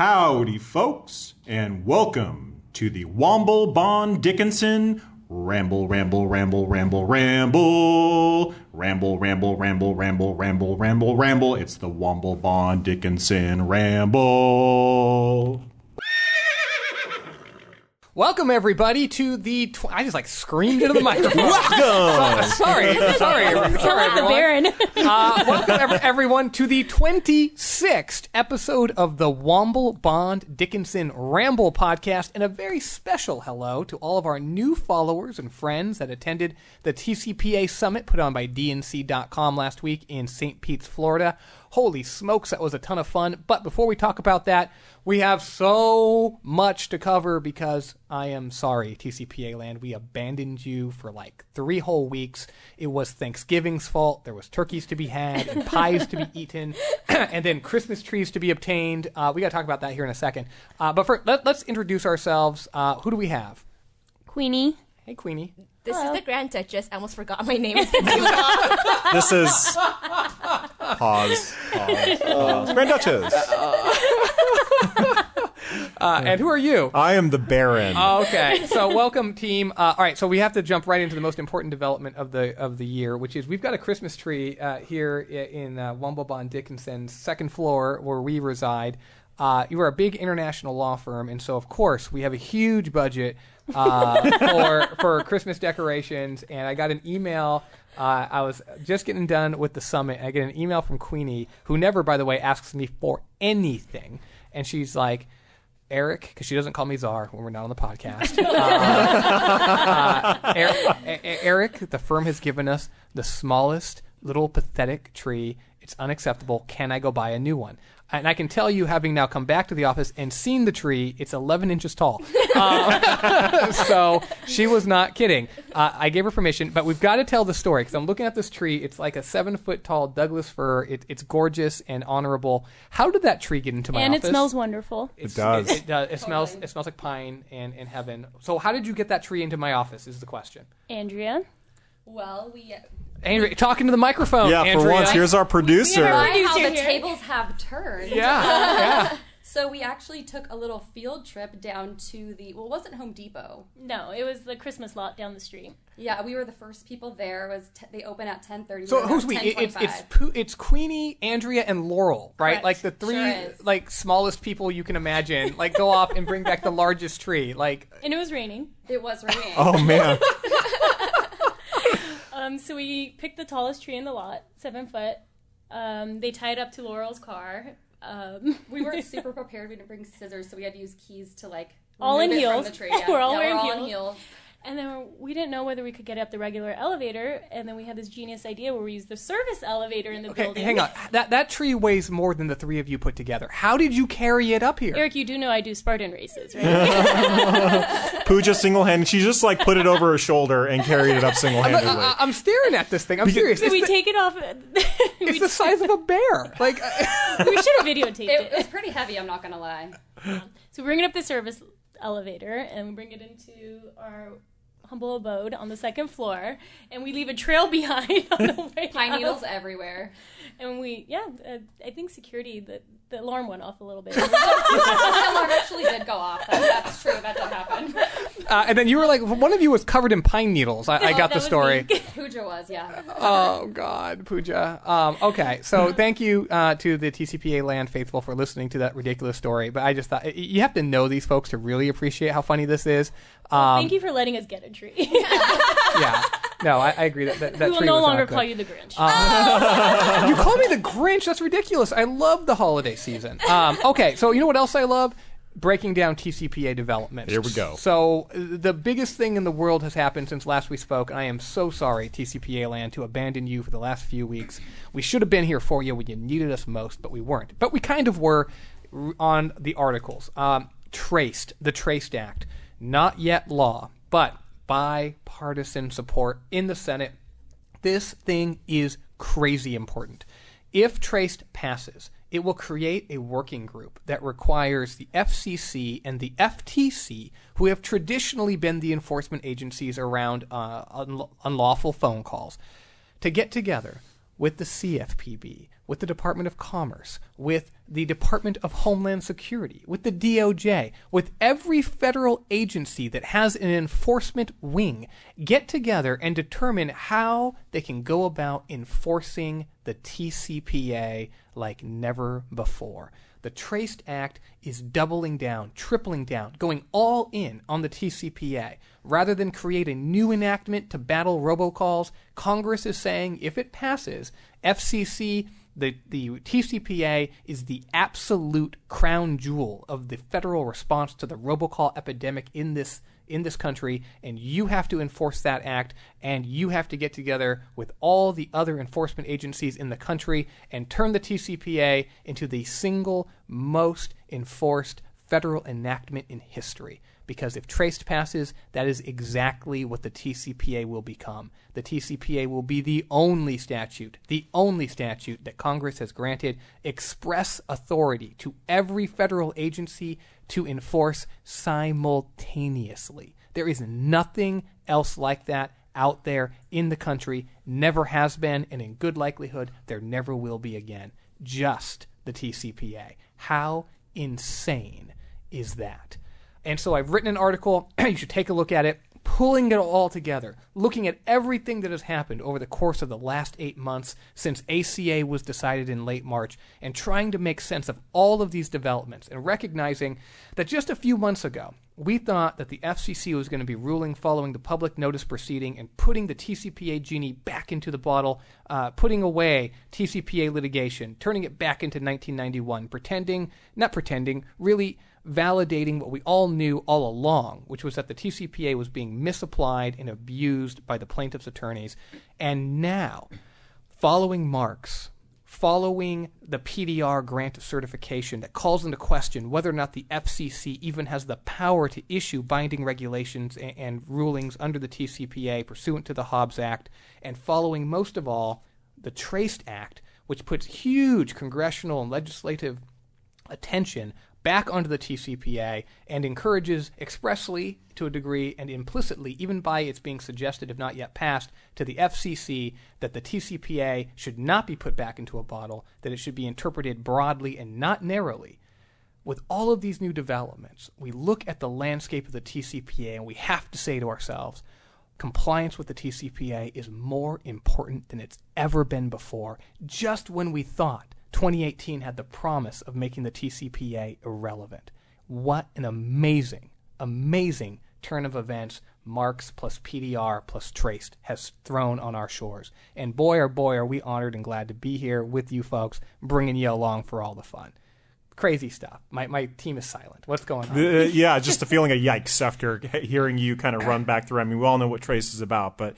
Howdy, folks, and welcome to the Womble Bond Dickinson Ramble, Ramble, Ramble, Ramble, Ramble. Ramble, Ramble, Ramble, Ramble, Ramble, Ramble, Ramble. It's the Womble Bond Dickinson Ramble. Welcome everybody to the. Tw- I just like screamed into the microphone. welcome. sorry, sorry, sorry, Tell the. Baron. Uh, welcome ev- everyone to the 26th episode of the Womble Bond Dickinson Ramble podcast, and a very special hello to all of our new followers and friends that attended the TCPA summit put on by DNC.com last week in St. Pete's, Florida. Holy smokes, that was a ton of fun. But before we talk about that, we have so much to cover because I am sorry, TCPA land. We abandoned you for like three whole weeks. It was Thanksgiving's fault. There was turkeys to be had and pies to be eaten, and then Christmas trees to be obtained. Uh, we got to talk about that here in a second. Uh, but first, let, let's introduce ourselves. Uh, who do we have? Queenie. Hey, Queenie. This is the Grand Duchess. I almost forgot my name. This is pause. Pause. pause. Grand Duchess. Uh, and who are you? I am the Baron. okay, so welcome, team. Uh, all right, so we have to jump right into the most important development of the of the year, which is we've got a Christmas tree uh, here in uh, Womble Bond Dickinson's second floor where we reside. Uh, you are a big international law firm, and so of course we have a huge budget uh, for for Christmas decorations. And I got an email. Uh, I was just getting done with the summit. And I get an email from Queenie, who never, by the way, asks me for anything, and she's like. Eric, because she doesn't call me Czar when we're not on the podcast. Uh, uh, Er- E- E- Eric, the firm has given us the smallest little pathetic tree. It's unacceptable. Can I go buy a new one? And I can tell you, having now come back to the office and seen the tree, it's 11 inches tall. Uh, so she was not kidding. Uh, I gave her permission, but we've got to tell the story because I'm looking at this tree. It's like a seven foot tall Douglas fir. It, it's gorgeous and honorable. How did that tree get into my and office? And it smells wonderful. It's- does. It, it does. It smells. It smells like pine and in heaven. So, how did you get that tree into my office? Is the question. Andrea. Well, we Andrea, talking to the microphone. yeah, for once, here's our producer. Yeah. how the here. tables have turned. Yeah, yeah. So we actually took a little field trip down to the well, it wasn't Home Depot. No, it was the Christmas lot down the street. Yeah, we were the first people there. It was t- they open at ten thirty. So who's we? It's it's Poo- it's Queenie, Andrea, and Laurel, right? Correct. Like the three Sure like smallest people you can imagine. Like go off and bring back the largest tree. Like And it was raining. it was raining. Oh man, Um, so we picked the tallest tree in the lot, seven foot. Um, they tied up to Laurel's car. Um, We weren't super prepared. We didn't bring scissors, so we had to use keys to like All in it from. The tree. Yeah. We're all yeah, wearing we're all in heels. Heels. and then we didn't know whether we could get up the regular elevator. And then we had this genius idea where we used the service elevator in the okay, building. hang on. That that tree weighs more than the three of you put together. How did you carry it up here? Eric, you do know I do Spartan races, right? Pooja single-handed. She just like put it over her shoulder and carried it up single-handedly. I, am staring at this thing. I'm serious. so It's, we the, take it off. it's the size of a bear. Like we should have videotaped It, it. it was pretty heavy. I'm not gonna lie. So we bring it up the service elevator and we bring it into our humble abode on the second floor, and we leave a trail behind on the way Pine needles everywhere. And we, yeah, uh, I think security the the alarm went off a little bit. the alarm actually did go off. That, that's true. That did happen. Uh, and then you were like, one of you was covered in pine needles. I, I Oh, got that the story. me. Pooja was, yeah. Oh God, Pooja. Um, okay, so thank you uh, to the TCPA land faithful for listening to that ridiculous story. But I just thought you have to know these folks to really appreciate how funny this is. Um, Thank you for letting us get a tree. Yeah. No, I, I agree that that, that we will tree no longer call you the Grinch. You call me the Grinch? That's ridiculous. I love the holiday season. Um, okay, so you know what else I love? Breaking down TCPA developments. Here we go. So the biggest thing in the world has happened since last we spoke, and I am so sorry, TCPA land, to abandon you for the last few weeks. We should have been here for you when you needed us most, but we weren't. But we kind of were on the articles. Um, traced, the Traced Act, not yet law, but bipartisan support in the Senate this thing is crazy important. If Traced passes, it will create a working group that requires the FCC and the FTC, who have traditionally been the enforcement agencies around uh, unla- unlawful phone calls, to get together with the CFPB, with the Department of Commerce, with the Department of Homeland Security, with the DOJ, with every federal agency that has an enforcement wing, get together and determine how they can go about enforcing the TCPA like never before. The Traced Act is doubling down, tripling down, going all in on the TCPA. Rather than create a new enactment to battle robocalls, Congress is saying if it passes, FCC the, the TCPA is the absolute crown jewel of the federal response to the robocall epidemic in this in this country, and you have to enforce that act, and you have to get together with all the other enforcement agencies in the country and turn the TCPA into the single most enforced federal enactment in history. Because if traced passes, that is exactly what the TCPA will become. The TCPA will be the only statute, the only statute that Congress has granted express authority to every federal agency to enforce simultaneously. There is nothing else like that out there in the country, never has been, and in good likelihood, there never will be again. Just the TCPA. How insane is that? And so I've written an article. you should take a look at it, pulling it all together, looking at everything that has happened over the course of the last eight months since ACA was decided in late March, and trying to make sense of all of these developments, and recognizing that just a few months ago, we thought that the FCC was going to be ruling following the public notice proceeding and putting the TCPA genie back into the bottle, uh, putting away TCPA litigation, turning it back into 1991, pretending, not pretending, really validating what we all knew all along, which was that the TCPA was being misapplied and abused by the plaintiff's attorneys. And now, following Marks, following the PDR grant of certification that calls into question whether or not the FCC even has the power to issue binding regulations and, and rulings under the TCPA pursuant to the Hobbs Act, and following most of all the Traced Act, which puts huge congressional and legislative attention back onto the TCPA and encourages expressly to a degree and implicitly, even by its being suggested, if not yet passed, to the FCC that the TCPA should not be put back into a bottle, that it should be interpreted broadly and not narrowly. With all of these new developments, we look at the landscape of the TCPA and we have to say to ourselves, compliance with the TCPA is more important than it's ever been before, just when we thought 2018 had the promise of making the TCPA irrelevant. What an amazing, amazing turn of events Marks plus PDR plus Traced has thrown on our shores. And boy, or boy, are we honored and glad to be here with you folks, bringing you along for all the fun. Crazy stuff. My, my team is silent. What's going on? Uh, yeah, just a feeling of yikes after hearing you kind of run back through. I mean, we all know what Trace is about, but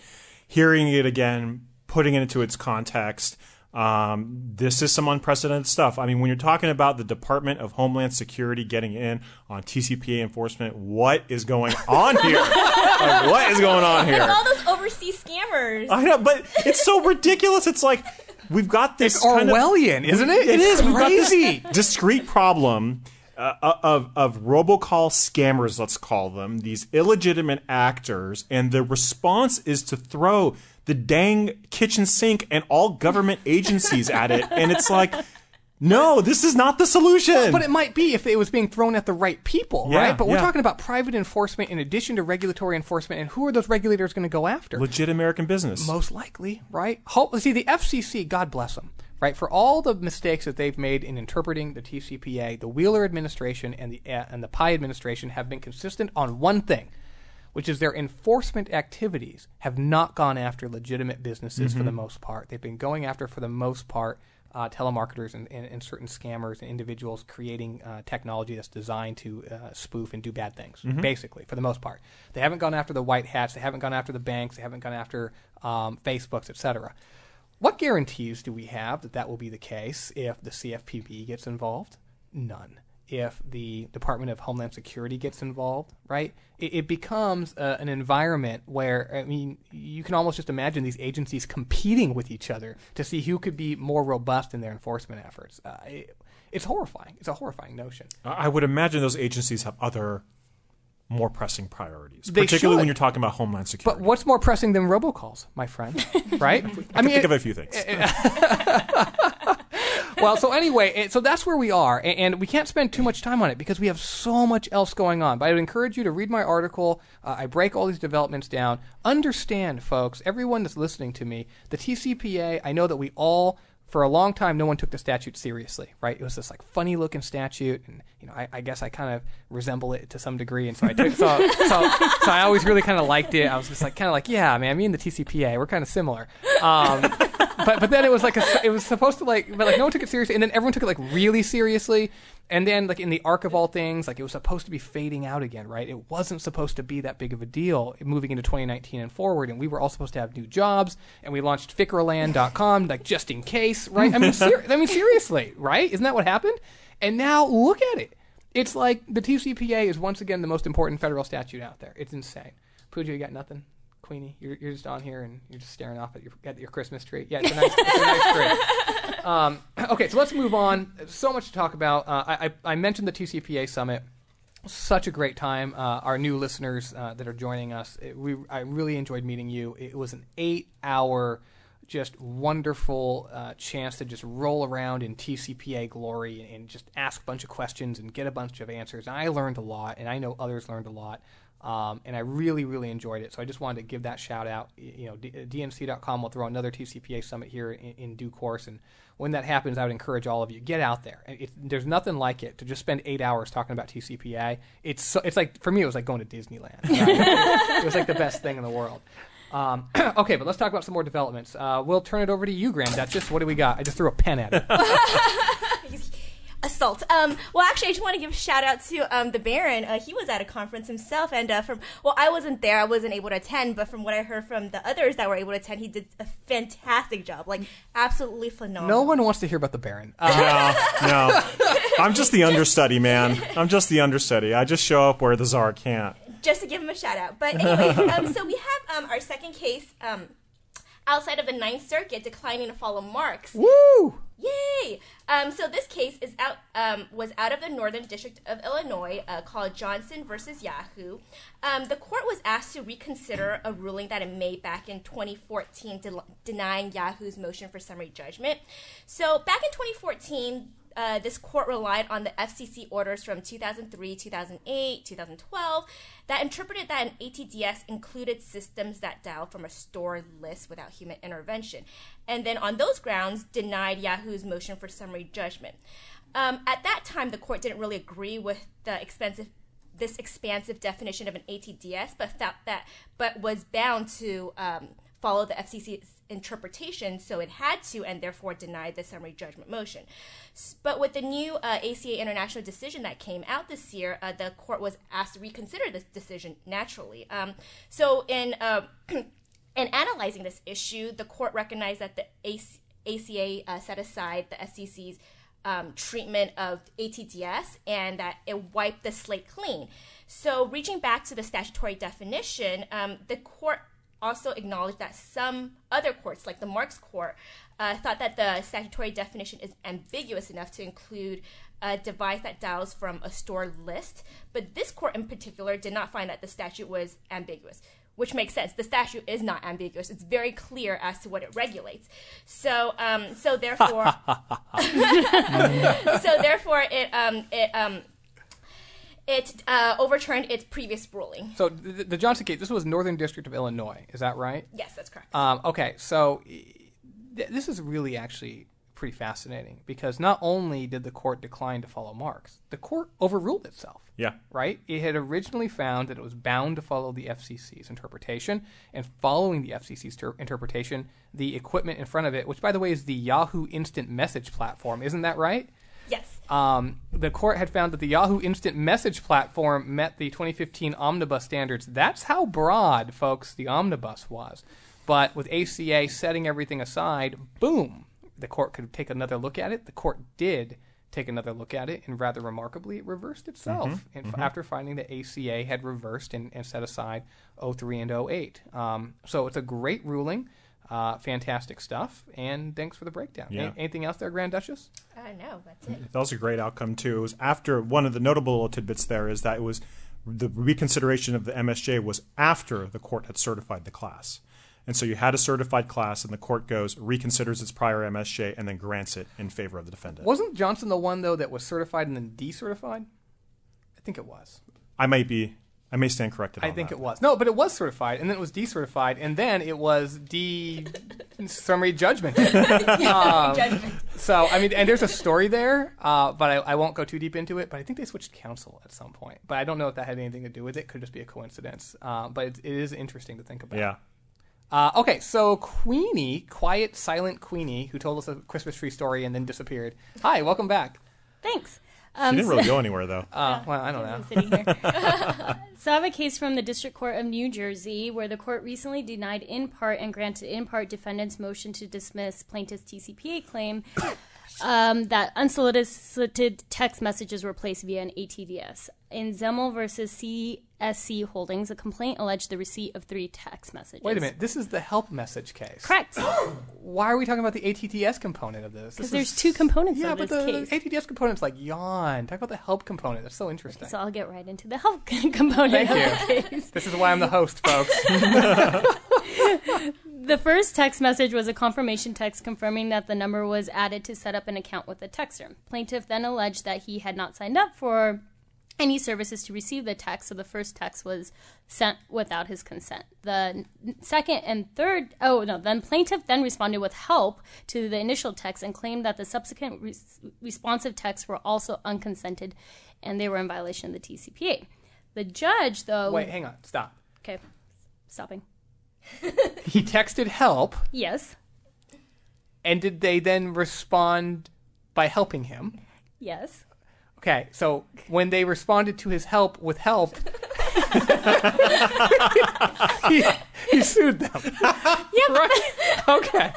hearing it again, putting it into its context, um, this is some unprecedented stuff. I mean, when you're talking about the Department of Homeland Security getting in on TCPA enforcement, what is going on here? like, what is going on here? all those overseas scammers. I know, but it's so ridiculous. It's like we've got this It's kind of- Orwellian, isn't it? It it's- is we've got this crazy. discrete problem uh, of of robocall scammers, let's call them these illegitimate actors, and the response is to throw the dang kitchen sink and all government agencies at it, and it's like. No, this is not the solution. But it might be if it was being thrown at the right people, Yeah, right? But we're yeah. talking about private enforcement in addition to regulatory enforcement, and who are those regulators going to go after? Legit American business. Most likely, right? Hope, see, the FCC, God bless them, right? For all the mistakes that they've made in interpreting the TCPA, the Wheeler administration and the uh, and the Pai administration have been consistent on one thing, which is their enforcement activities have not gone after legitimate businesses for the most part. They've been going after, for the most part, uh, telemarketers and, and, and certain scammers and individuals creating uh, technology that's designed to uh, spoof and do bad things, basically, for the most part. They haven't gone after the white hats, they haven't gone after the banks, they haven't gone after um, Facebooks, etc. What guarantees do we have that that will be the case if the CFPB gets involved? None. If the Department of Homeland Security gets involved, right? It, it becomes uh, an environment where, I mean, you can almost just imagine these agencies competing with each other to see who could be more robust in their enforcement efforts. Uh, it, it's horrifying. It's a horrifying notion. I would imagine those agencies have other more pressing priorities, They particularly when you're talking about Homeland Security. But what's more pressing than robocalls, my friend? right? I I mean, think it- of a few things. well, so anyway, so that's where we are, and we can't spend too much time on it because we have so much else going on. But I would encourage you to read my article. Uh, I break all these developments down. Understand, folks, everyone that's listening to me, the TCPA. I know that we all. For a long time, no one took the statute seriously, right? It was this like funny looking statute, and you know, I, I guess I kind of resemble it to some degree, and so I took, so, so, so I always really kind of liked it. I was just like, kind of like, yeah, man, me and the TCPA, we're kind of similar. Um, but but then it was like a, it was supposed to like but like no one took it seriously and then everyone took it like really seriously and then like in the arc of all things like it was supposed to be fading out again right? It wasn't supposed to be that big of a deal moving into 2019 and forward and we were all supposed to have new jobs and we launched ficraland.com like just in case right? I mean ser- i mean seriously right? Isn't that what happened? And now look at it. It's like the tcpa is once again the most important federal statute out there. It's insane. Pooja, you got nothing Queenie, you're, you're just on here and you're just staring off at your at your Christmas tree. Yeah, it's a nice, it's a nice tree. Um, okay, so let's move on. So much to talk about. Uh, I, I I mentioned the TCPA summit. Such a great time. Uh, our new listeners uh, that are joining us, it, we I really enjoyed meeting you. It was an eight-hour, just wonderful uh, chance to just roll around in TCPA glory and just ask a bunch of questions and get a bunch of answers. And I learned a lot, and I know others learned a lot. Um, and I really, really enjoyed it. So I just wanted to give that shout out. You know, DNC.com will throw another TCPA summit here in, in due course, and when that happens, I would encourage all of you get out there. There's nothing like it to just spend eight hours talking about TCPA. It's so, it's like for me, it was like going to Disneyland. right? it was like the best thing in the world. Um, okay, but let's talk about some more developments. Uh, we'll turn it over to you, Grand Duchess. What do we got? I just threw a pen at it. assault. Um, well, actually, I just want to give a shout out to um, the Baron. Uh, he was at a conference himself, and uh, from well, I wasn't there, I wasn't able to attend, but from what I heard from the others that were able to attend, he did a fantastic job, like absolutely phenomenal. no one wants to hear about the Baron. Uh, No, no. I'm just the understudy, man. I'm just the understudy. I just show up where the czar can't. just to give him a shout out. But anyway, um, so we have um, our second case um, outside of the Ninth Circuit declining to follow Marks. woo! Yay! Um, so this case is out um, was out of the Northern District of Illinois, uh, called Johnson versus Yahoo. Um, the court was asked to reconsider a ruling that it made back in 2014, de- denying Yahoo's motion for summary judgment. So back in 2014. Uh, this court relied on the FCC orders from 2003, 2008, 2012 that interpreted that an ATDS included systems that dial from a stored list without human intervention, and then on those grounds denied Yahoo's motion for summary judgment. Um, at that time, the court didn't really agree with the expensive this expansive definition of an ATDS, but felt that but was bound to um, follow the FCC's interpretation, so it had to, and therefore denied the summary judgment motion. But with the new uh, ACA international decision that came out this year, uh, the court was asked to reconsider this decision naturally. Um, so in uh, in analyzing this issue, the court recognized that the ACA uh, set aside the FCC's um, treatment of ATDS and that it wiped the slate clean. So, reaching back to the statutory definition, um, the court also acknowledged that some other courts, like the Marks Court, uh, thought that the statutory definition is ambiguous enough to include a device that dials from a store list. But this court in particular did not find that the statute was ambiguous, which makes sense. The statute is not ambiguous; it's very clear as to what it regulates. So, um, so therefore, so therefore, it um, it um, it uh, overturned its previous ruling. So the, the Johnson case, this was Northern District of Illinois. Is that right? Yes, that's correct. Um, okay, so th- this is really actually pretty fascinating because not only did the court decline to follow Marks, the court overruled itself. Yeah. Right? It had originally found that it was bound to follow the FCC's interpretation, and following the FCC's ter- interpretation, the equipment in front of it, which by the way is the Yahoo Instant Message platform, isn't that right? Um, the court had found that the Yahoo Instant Message platform met the 2015 Omnibus standards. That's how broad, folks, the Omnibus was. But with ACA setting everything aside, boom, the court could take another look at it. The court did take another look at it, and rather remarkably, it reversed itself and f- after finding that ACA had reversed and, and set aside 03 and 08. Um, so it's a great ruling. Uh, fantastic stuff, and thanks for the breakdown. Yeah. A- anything else there, Grand Duchess? Uh, no, that's it. That was a great outcome too. It was after one of the notable little tidbits there is that it was the reconsideration of the MSJ was after the court had certified the class. And so you had a certified class, and the court goes, reconsiders its prior MSJ, and then grants it in favor of the defendant. Wasn't Johnson the one though that was certified and then decertified? I think it was. I might be, I may stand corrected. I think that. it was. No, but it was certified, and then it was decertified, and then it was de summary judgment. Um, so I mean, and there's a story there, uh, but I, I won't go too deep into it. But I think they switched counsel at some point. But I don't know if that had anything to do with it. Could just be a coincidence. Uh, but it, it is interesting to think about. Yeah. Uh, okay, so Queenie, quiet, silent Queenie, who told us a Christmas tree story and then disappeared. Hi, welcome back. Thanks. She Um, didn't really go anywhere, though. Uh, well, I don't know. I'm sitting here. so I have a case from the District Court of New Jersey where the court recently denied in part and granted in part defendants' motion to dismiss plaintiff's TCPA claim um, that unsolicited text messages were placed via an ATDS. In Zemel versus CSC Holdings, a complaint alleged the receipt of three text messages. Wait a minute. This is the help message case. Correct. Why are we talking about the ATDS component of this? Because there's two components of the case. Yeah, of but this the case. ATDS component's like yawn. Talk about the help component. That's so interesting. So I'll get right into the help component Thank of you. the case. This is why I'm the host, folks. The first text message was a confirmation text confirming that the number was added to set up an account with the texter. Plaintiff then alleged that he had not signed up for any services to receive the text, so the first text was sent without his consent. The second and third, oh no, then plaintiff then responded with help to the initial text and claimed that the subsequent res- responsive texts were also unconsented and they were in violation of the TCPA. The judge, though, Wait, hang on. Stop. okay, stopping. He texted help, Yes, and did they then respond by helping him? yes. Okay, so when they responded to his help with help, he, he sued them. Yeah, Right? Okay.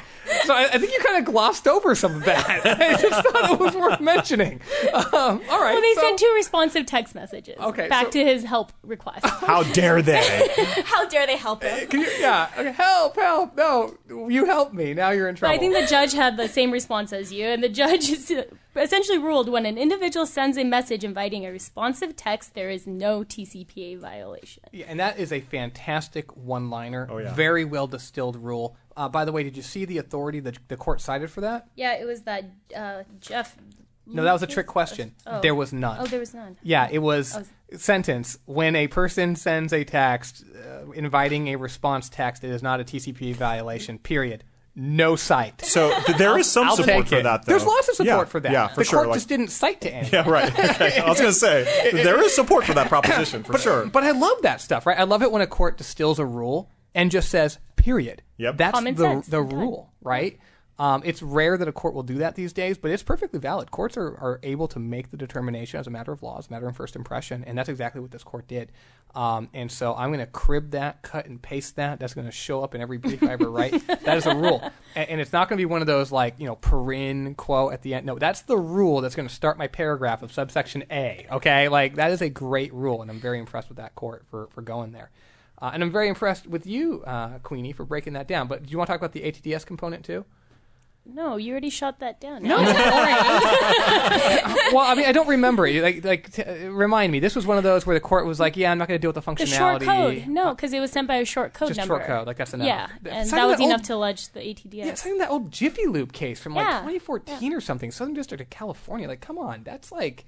So I, I think you kind of glossed over some of that. I just thought it was worth mentioning. Um, all right. Well, they so- sent two responsive text messages. Okay, Back so- to his help request. How dare they? How dare they help him? Can you, yeah. Okay, help! Help! No, you help me. Now you're in trouble. I think the judge had the same response as you, and the judge is- essentially ruled when an individual sends a message inviting a responsive text, there is no TCPA violation. Yeah, and that is a fantastic one-liner. Oh, yeah. Very well distilled rule. Uh, by the way, did you see the authority that the court cited for that? Yeah, it was that uh, Jeff. No, that was a trick question. Oh. There was none. Oh, there was none. Yeah, it was Oh. sentence when a person sends a text uh, inviting a response text. It is not a TCP violation. Period. No cite. So there is some I'll support for it. that, though. There's lots of support Yeah, for that. Yeah, for the sure. court Like- just didn't cite to any. yeah, right. Okay. I was going to say there is support for that proposition for sure. But I love that stuff, right? I love it when a court distills a rule and just says, "Period." Yep. That's Common the sense. the Okay. rule, right? Um, it's rare that a court will do that these days, but it's perfectly valid. Courts are, are able to make the determination as a matter of law, as a matter of first impression, and that's exactly what this court did. Um, and so I'm going to crib that, cut and paste that. That's going to show up in every brief I ever write. that is a rule, and, and it's not going to be one of those like you know perin quote at the end. No, that's the rule that's going to start my paragraph of subsection A. Okay, like that is a great rule, and I'm very impressed with that court for for going there. Uh, and I'm very impressed with you, uh, Queenie, for breaking that down. But do you want to talk about the ATDS component too? No, you already shot that down. No, it's boring. well, I mean, I don't remember. Like, like, t- uh, remind me. This was one of those where the court was like, "Yeah, I'm not going to deal with the The functionality." short code. No, because it was sent by a short code Just number. short code, like that's enough. Yeah, and that was old- enough to allege the ATDS. Yeah, it's like that old Jiffy Lube case from like Yeah, 2014 or something, Southern District of California. Like, come on, that's like,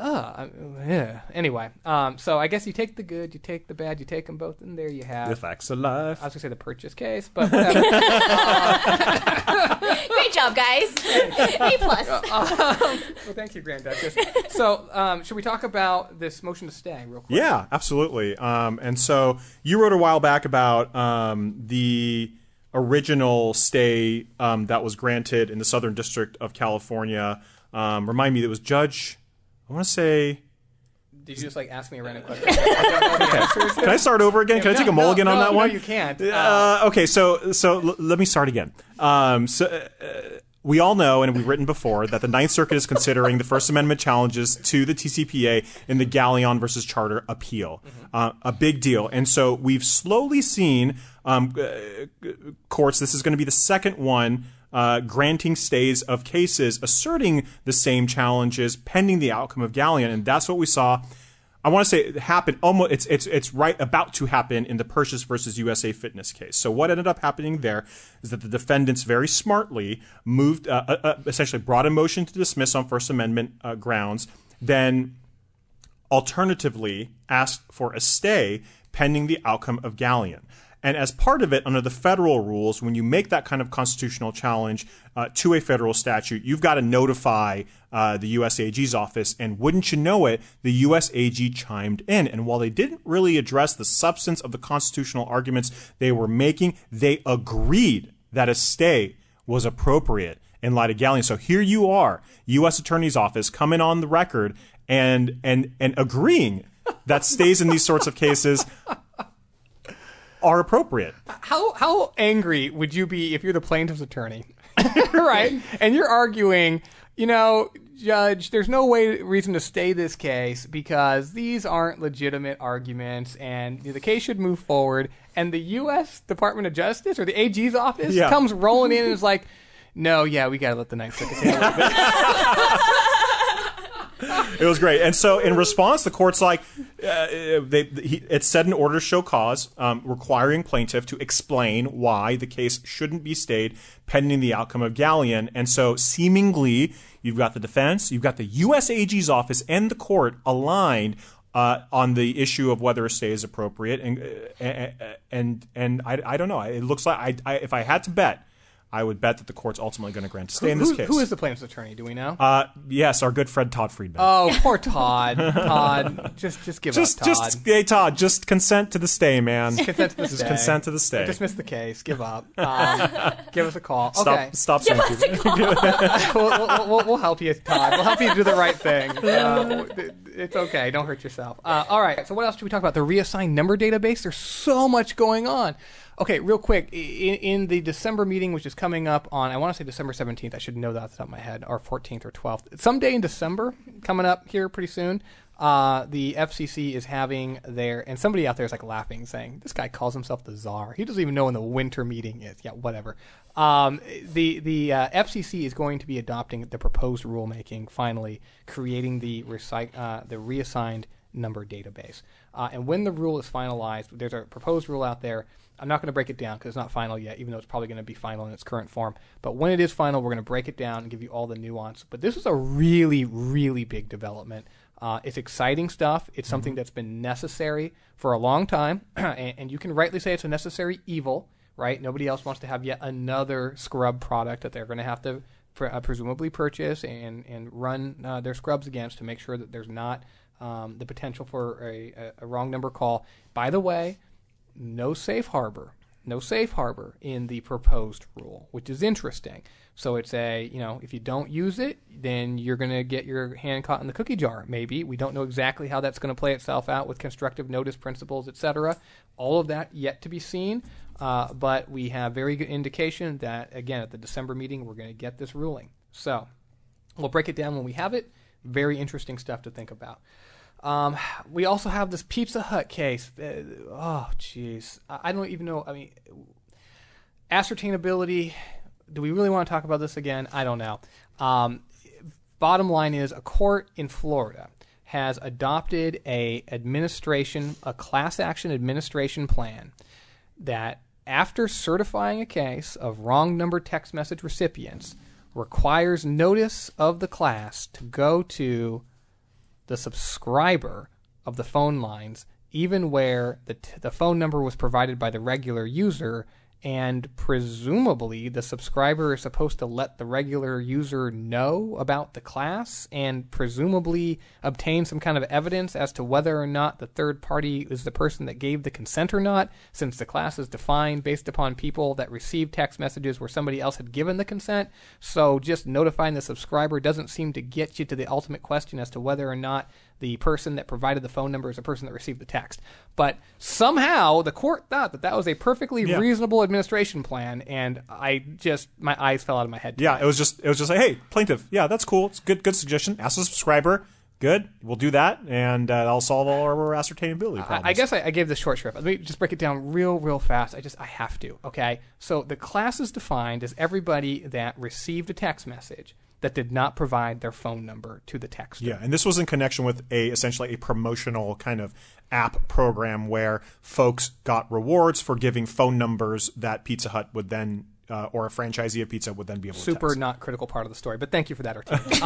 uh, yeah. Anyway, um, so I guess you take the good, you take the bad, you take them both, and there you have. The facts of life. I was gonna say the purchase case, but whatever. Great job, guys. A plus. well, thank you, Grand Duchess. So, um, should we talk about this motion to stay real quick? Yeah, absolutely. Um, and so you wrote a while back about um, the original stay um, that was granted in the Southern District of California. Um, remind me, that was Judge. I want to say. Did you just like ask me a random question? I don't know the answers. Can I start over again? Can I No, take a mulligan no, on no, that no, one? you can't. Uh, okay, so so l- let me start again. Um, so. Uh, we all know, and we've written before, that the Ninth Circuit is considering the First Amendment challenges to the TCPA in the Gallion versus Charter appeal. Uh, a big deal. And so we've slowly seen um, uh, courts, this is going to be the second one, uh, granting stays of cases asserting the same challenges pending the outcome of Gallion. And that's what we saw I want to say it happened almost. It's it's it's right about to happen in the Purchase versus USA Fitness case. So what ended up happening there is that the defendants very smartly moved, uh, uh, uh, essentially brought a motion to dismiss on First Amendment uh, grounds, then alternatively asked for a stay pending the outcome of Gallion. And as part of it, under the federal rules, when you make that kind of constitutional challenge uh, to a federal statute, you've got to notify uh, the U.S. AG's office. And wouldn't you know it, the U.S. AG chimed in. And while they didn't really address the substance of the constitutional arguments they were making, they agreed that a stay was appropriate in light of Gallion. So here you are, U.S. Attorney's Office, coming on the record and and and agreeing that stays in these sorts of cases are appropriate. How how angry would you be if you're the plaintiff's attorney, right? And you're arguing, you know, judge, there's no way reason to stay this case because these aren't legitimate arguments, and the case should move forward. And the U.S. Department of Justice or the AG's office Yeah. comes rolling in and is like, "No, yeah, we got to let the Ninth Circuit it." Was great. And so, in response, the court's like, uh, they, he, it said an order to show cause, um, requiring plaintiff to explain why the case shouldn't be stayed pending the outcome of Gallion. And so, seemingly, you've got the defense, you've got the U.S. AG's office, and the court aligned. Uh, on the issue of whether a stay is appropriate, and uh, and and I, I don't know. It looks like I, I if I had to bet, I would bet that the court's ultimately going to grant a stay in this who, case. who is the plaintiff's attorney? Do we know? Uh, yes, our good friend Todd Friedman. oh, poor Todd. Todd, just just give just, up, Todd. just, hey Todd, just consent to the stay, man. consent to the Just stay. consent to the stay. Dismiss the case. Give up. Um, give us a call. Stop, Okay. stop saying people. we'll, we'll, we'll, we'll help you, Todd. We'll help you do the right thing. Uh, it's okay. Don't hurt yourself. Uh, all right. So what else should we talk about? The reassigned number database. There's so much going on. Okay, real quick. In, in the December meeting, which is coming up on, I want to say December 17th. I should know that off the top of my head, or 14th or 12th. Someday in December, coming up here pretty soon. Uh, the FCC is having their, and somebody out there is like laughing, saying, "This guy calls himself the czar. He doesn't even know when the winter meeting is." Yeah, whatever. Um, the the uh, FCC is going to be adopting the proposed rulemaking, finally creating the recy- uh, the reassigned number database. Uh, and when the rule is finalized, there's a proposed rule out there. I'm not going to break it down because it's not final yet, even though it's probably going to be final in its current form. But when it is final, we're going to break it down and give you all the nuance. But this is a really, really big development. Uh, it's exciting stuff. It's something that's been necessary for a long time, and, and you can rightly say it's a necessary evil, right? Nobody else wants to have yet another scrub product that they're going to have to pr- uh, presumably purchase and and run uh, their scrubs against to make sure that there's not um, the potential for a, a wrong number call. By the way, no safe harbor, no safe harbor in the proposed rule, which is interesting. So it's a, you know, if you don't use it, then you're going to get your hand caught in the cookie jar. Maybe we don't know exactly how that's going to play itself out with constructive notice principles, etc. All of that yet to be seen. Uh, but we have very good indication that again at the December meeting we're going to get this ruling. So we'll break it down when we have it. Very interesting stuff to think about. Um, we also have this Pizza Hut case. Uh, oh, jeez. I I don't even know. I mean, ascertainability. Do we really want to talk about this again? I don't know. Um, bottom line is, a court in Florida has adopted a administration, a class action administration plan that, after certifying a case of wrong number text message recipients, requires notice of the class to go to the subscriber of the phone lines, even where the, t- the phone number was provided by the regular user, and presumably the subscriber is supposed to let the regular user know about the class and presumably obtain some kind of evidence as to whether or not the third party is the person that gave the consent or not, since the class is defined based upon people that received text messages where somebody else had given the consent. So just notifying the subscriber doesn't seem to get you to the ultimate question as to whether or not the person that provided the phone number is the person that received the text. But somehow the court thought that that was a perfectly Yeah. reasonable administration plan, and I just my eyes fell out of my head. Yeah, it was just it was just like, hey, plaintiff, yeah, that's cool. It's good good suggestion. Ask the subscriber. Good, we'll do that, and uh, that'll solve all our ascertainability problems. I, I guess I, I gave this short shrift. Let me just break it down real, real fast. I just I have to. Okay. So the class is defined as everybody that received a text message that did not provide their phone number to the texter. Yeah, and this was in connection with a essentially a promotional kind of app program where folks got rewards for giving phone numbers that Pizza Hut would then uh, or a franchisee of pizza would then be able to super text. not critical part of the story, but thank you for that, Artine.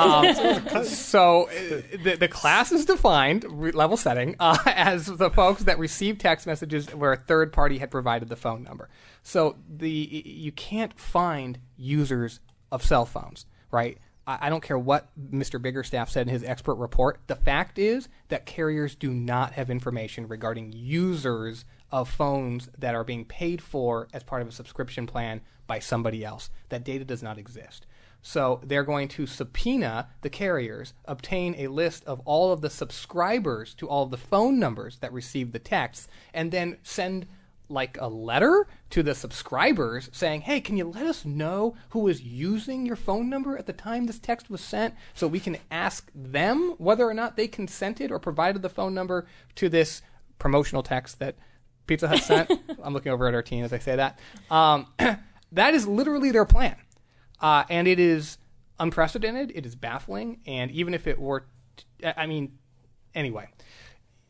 um, so uh, the, the class is defined, re- level setting, uh, as the folks that received text messages where a third party had provided the phone number. So the you can't find users of cell phones, right? I I don't care what Mr. Biggerstaff said in his expert report. The fact is that carriers do not have information regarding users of phones that are being paid for as part of a subscription plan by somebody else. That data does not exist. So they're going to subpoena the carriers, obtain a list of all of the subscribers to all of the phone numbers that received the texts, and then send like a letter to the subscribers saying, "Hey, can you let us know who was using your phone number at the time this text was sent so we can ask them whether or not they consented or provided the phone number to this promotional text that Pizza Hut sent?" I'm looking over at our team as I say that. Um, that is literally their plan. Uh, and it is unprecedented, it is baffling, and even if it were t- I mean anyway,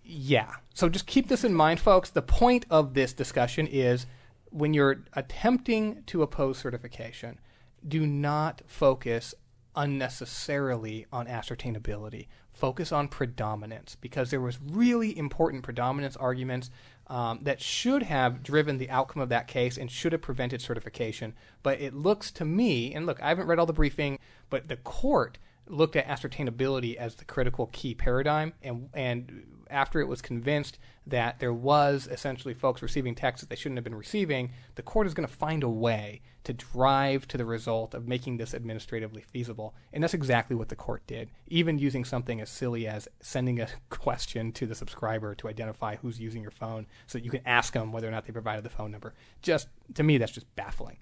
yeah. So just keep this in mind, folks. The point of this discussion is when you're attempting to oppose certification, do not focus unnecessarily on ascertainability. Focus on predominance because there was really important predominance arguments um, that should have driven the outcome of that case and should have prevented certification. But it looks to me, and look, I haven't read all the briefing, but the court looked at ascertainability as the critical key paradigm and and after it was convinced that there was essentially folks receiving texts that they shouldn't have been receiving, the court is going to find a way to drive to the result of making this administratively feasible. And that's exactly what the court did, even using something as silly as sending a question to the subscriber to identify who's using your phone so that you can ask them whether or not they provided the phone number. Just to me that's just baffling.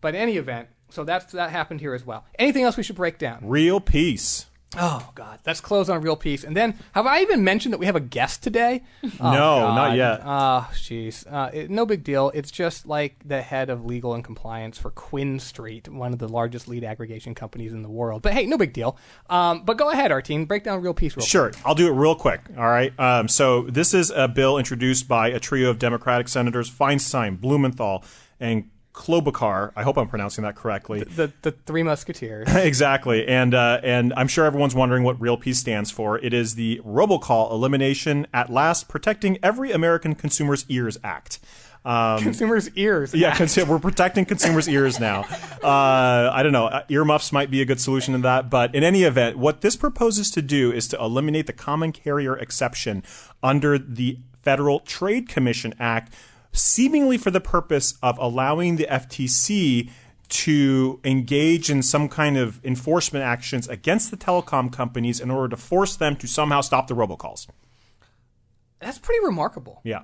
But in any event, so that's that happened here as well. Anything else we should break down? Real peace. Oh God, let's close on a Real Peace. And then, have I even mentioned that we have a guest today? Oh, No, not yet. Oh, jeez. Uh, it- no big deal. It's just like the head of legal and compliance for QuinStreet, one of the largest lead aggregation companies in the world. But hey, no big deal. Um, but go ahead, Artine. Break down Real Peace real Sure, I'll do it real quick. All right. Um, so this is a bill introduced by a trio of Democratic senators: Feinstein, Blumenthal, and Klobuchar. I hope I'm pronouncing that correctly. quick. The the Three Musketeers. exactly, and uh, and I'm sure everyone's wondering what Real Peace stands for. It is the Robocall Elimination at Last Protecting Every American Consumer's Ears Act. Um, Consumers' ears. yeah, consu- we're protecting consumers' ears now. Uh, I don't know. uh, Earmuffs might be a good solution to that. But in any event, what this proposes to do is to eliminate the common carrier exception under the Federal Trade Commission Act, seemingly for the purpose of allowing the FTC to engage in some kind of enforcement actions against the telecom companies in order to force them to somehow stop the robocalls. That's pretty remarkable. Yeah.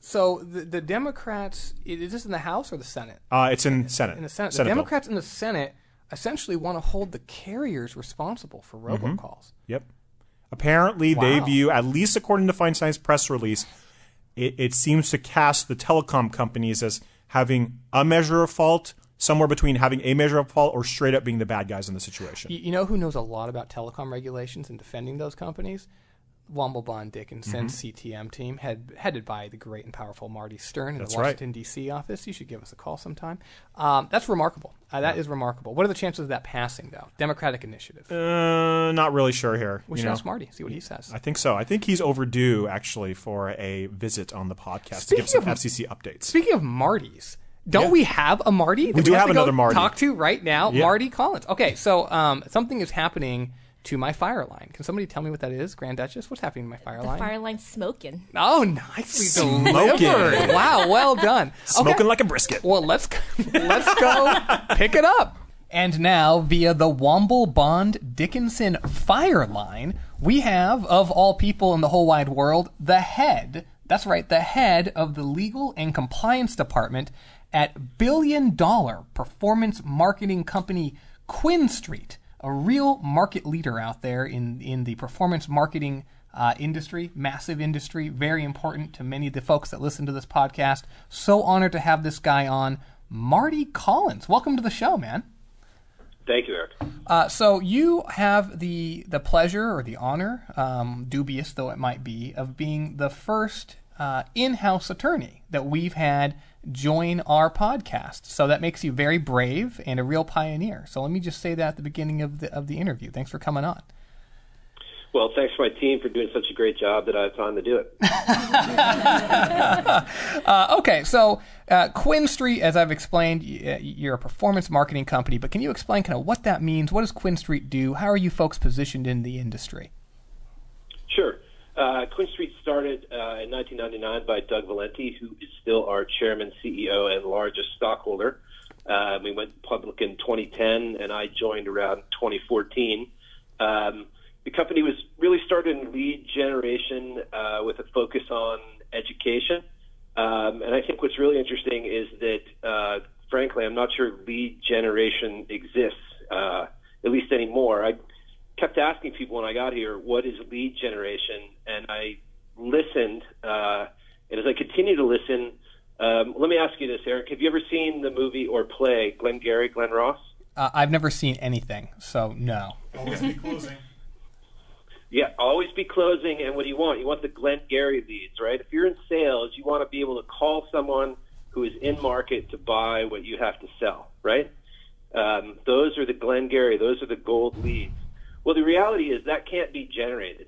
So the, the Democrats, is this in the House or the Senate? Uh, it's in Senate. in the Senate. Senate the bill. Democrats in the Senate essentially want to hold the carriers responsible for Mm-hmm. robocalls. Yep. Apparently, they view, at least according to Feinstein's press release, it, it seems to cast the telecom companies as having a measure of fault, somewhere between having a measure of fault or straight up being the bad guys in the situation. You, know who knows a lot about telecom regulations and defending those companies? Womble Bond Dickinson's CTM team, head, headed by the great and powerful Marty Stern in Mm-hmm. That's the right. Washington D.C. office. You should give us a call sometime. Um, that's remarkable. Uh, that is remarkable. What are the chances of that passing, though? Democratic initiative. Uh, not really sure here. we you should know. ask Marty, see what he says. I think so. I think he's overdue actually for a visit on the podcast Speaking to give some of- FCC updates. Speaking of Martys, don't Yeah. we have a Marty? that do have go another Marty. Talk to right now, Yeah. Marty Collins. Okay, so um, something is happening to my fire line. Can somebody tell me what that is, Grand Duchess? What's happening to my fire The line? fire line's smoking. Oh, nicely Smoking. delivered! Wow, well done. Smoking Okay. like a brisket. Well, let's go, let's go pick it up. And now, via the Womble Bond Dickinson fire line, we have, of all people in the whole wide world, the head. That's right, the head of the legal and compliance department at billion dollar performance marketing company QuinStreet, a real market leader out there in, in the performance marketing uh, industry, massive industry, very important to many of the folks that listen to this podcast. So honored to have this guy on, Marty Collins. Welcome to the show, man. Thank you, Eric. Uh, so you have the the pleasure or the honor, um, dubious though it might be, of being the first uh, in-house attorney that we've had join our podcast. So that makes you very brave and a real pioneer. So let me just say that at the beginning of the of the interview. Thanks for coming on. Well, thanks for my team for doing such a great job that I have time to do it. uh, okay, so uh, QuinStreet, as I've explained, uh, you're a performance marketing company, but can you explain kind of what that means? What does QuinStreet do? How are you folks positioned in the industry? Sure. Uh, QuinStreet started uh, in 1999 by Doug Valenti, who is still our chairman, CEO, and largest stockholder. Uh, we went public in 2010, and I joined around 2014. Um, the company was really started in lead generation uh, with a focus on education. Um, and I think what's really interesting is that, uh, frankly, I'm not sure lead generation exists, uh, at least anymore. I kept asking people when I got here, what is lead generation? And I listened. Uh, and as I continue to listen, um, let me ask you this, Eric. Have you ever seen the movie or play Glengarry, Glen Ross? Uh, I've never seen anything, so no. Always be closing. Yeah, always be closing. And what do you want? You want the Glengarry leads, right? If you're in sales, you want to be able to call someone who is in market to buy what you have to sell, right? Um, those are the Glengarry. Those are the gold leads. Well, the reality is that can't be generated.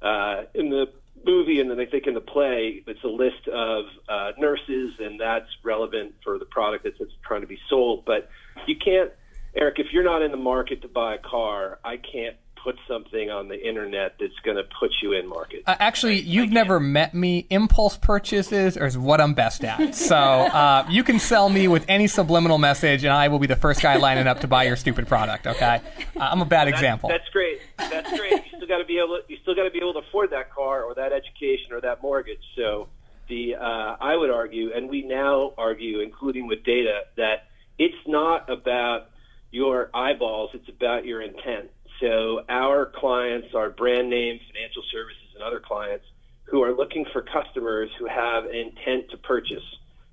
Uh, in the movie, and then I think in the play, it's a list of uh, nurses, and that's relevant for the product that's, that's trying to be sold. But you can't, Eric, if you're not in the market to buy a car, I can't put something on the internet that's going to put you in market. Uh, actually, you've never met me. Impulse purchases is what I'm best at. So uh, you can sell me with any subliminal message, and I will be the first guy lining up to buy your stupid product. Okay, uh, I'm a bad That- example. That's great. That's great. you still got to be able. To, you still got to be able to afford that car or that education or that mortgage. So the uh, I would argue, and we now argue, including with data, that it's not about your eyeballs. It's about your intent. So our clients are brand name financial services and other clients who are looking for customers who have intent to purchase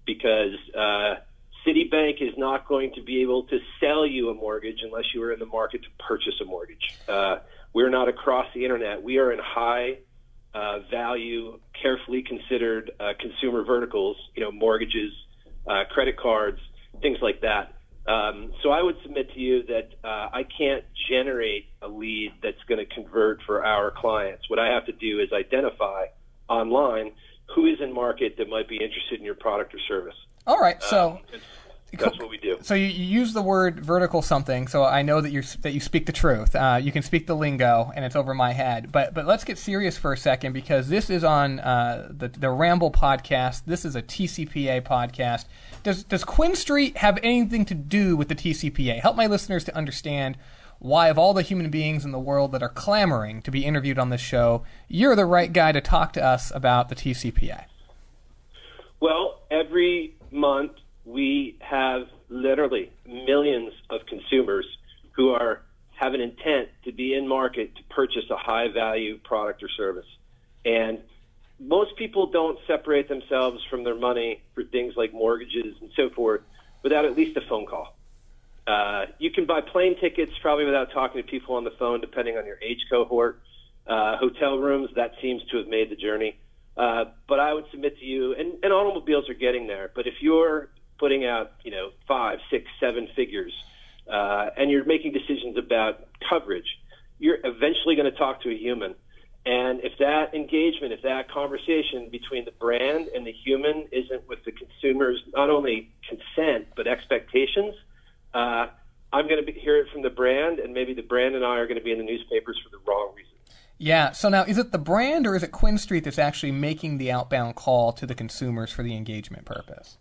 because uh, Citibank is not going to be able to sell you a mortgage unless you are in the market to purchase a mortgage. Uh, we're not across the internet. We are in high uh, value, carefully considered uh, consumer verticals, you know, mortgages, uh, credit cards, things like that. Um, so I would submit to you that uh, I can't generate a lead that's going to convert for our clients. What I have to do is identify online who is in market that might be interested in your product or service. All right, so. Um, that's what we do. So you, you use the word vertical something, so I know that you that you speak the truth. Uh, you can speak the lingo, and it's over my head. But but let's get serious for a second because this is on uh, the the Ramble podcast. This is a TCPA podcast. Does does QuinStreet have anything to do with the TCPA? Help my listeners to understand why, of all the human beings in the world that are clamoring to be interviewed on this show, you're the right guy to talk to us about the TCPA. Well, every month we have literally millions of consumers who are have an intent to be in market to purchase a high value product or service. And most people don't separate themselves from their money for things like mortgages and so forth without at least a phone call. Uh, you can buy plane tickets probably without talking to people on the phone, depending on your age cohort. Uh, hotel rooms, that seems to have made the journey. Uh, but I would submit to you, and, and automobiles are getting there. But if you're putting out, you know, five, six, seven figures, uh, and you're making decisions about coverage, you're eventually going to talk to a human. And if that engagement, if that conversation between the brand and the human isn't with the consumer's not only consent but expectations, uh, I'm going to hear it from the brand, and maybe the brand and I are going to be in the newspapers for the wrong reason. Yeah. So now, is it the brand or is it QuinStreet that's actually making the outbound call to the consumers for the engagement purpose?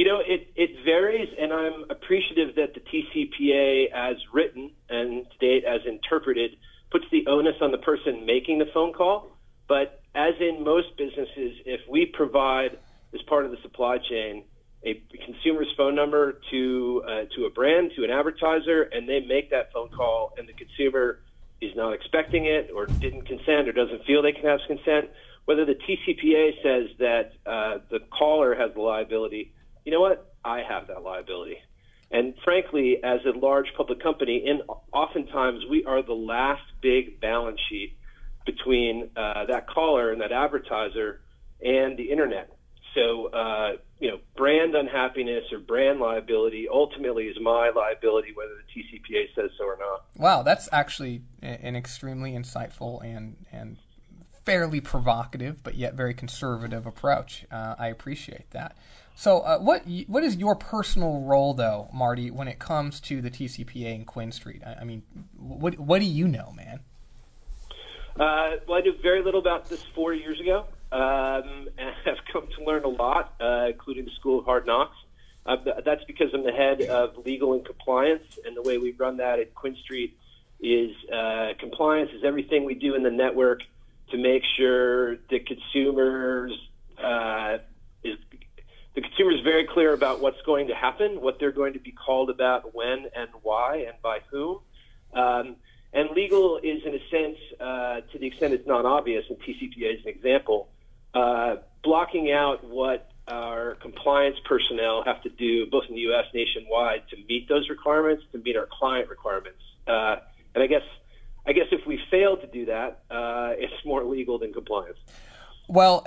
You know, it, it varies, and I'm appreciative that the TCPA, as written and state as interpreted, puts the onus on the person making the phone call. But as in most businesses, if we provide, as part of the supply chain, a consumer's phone number to uh, to a brand, to an advertiser, and they make that phone call, and the consumer is not expecting it, or didn't consent, or doesn't feel they can have consent, whether the TCPA says that uh, the caller has the liability, you know what? I have that liability. And frankly, as a large public company, in oftentimes we are the last big balance sheet between uh, that caller and that advertiser and the internet. So, uh, you know, brand unhappiness or brand liability ultimately is my liability, whether the TCPA says so or not. Wow, that's actually an extremely insightful and and fairly provocative, but yet very conservative approach. Uh, I appreciate that. So, uh, what what is your personal role, though, Marty, when it comes to the TCPA and QuinStreet? I, I mean, what what do you know, man? Uh, well, I knew very little about this four years ago, um, and have come to learn a lot, uh, including the School of Hard Knocks. Uh, that's because I'm the head of legal and compliance, and the way we run that at QuinStreet is uh, compliance is everything we do in the network to make sure the consumers uh, very clear about what's going to happen, what they're going to be called about, when and why, and by whom. Um, and legal is, in a sense, uh, to the extent it's not obvious, and TCPA is an example, uh, blocking out what our compliance personnel have to do, both in the U.S. nationwide, to meet those requirements, to meet our client requirements. Uh, and I guess, I guess if we fail to do that, uh, it's more legal than compliance. Well,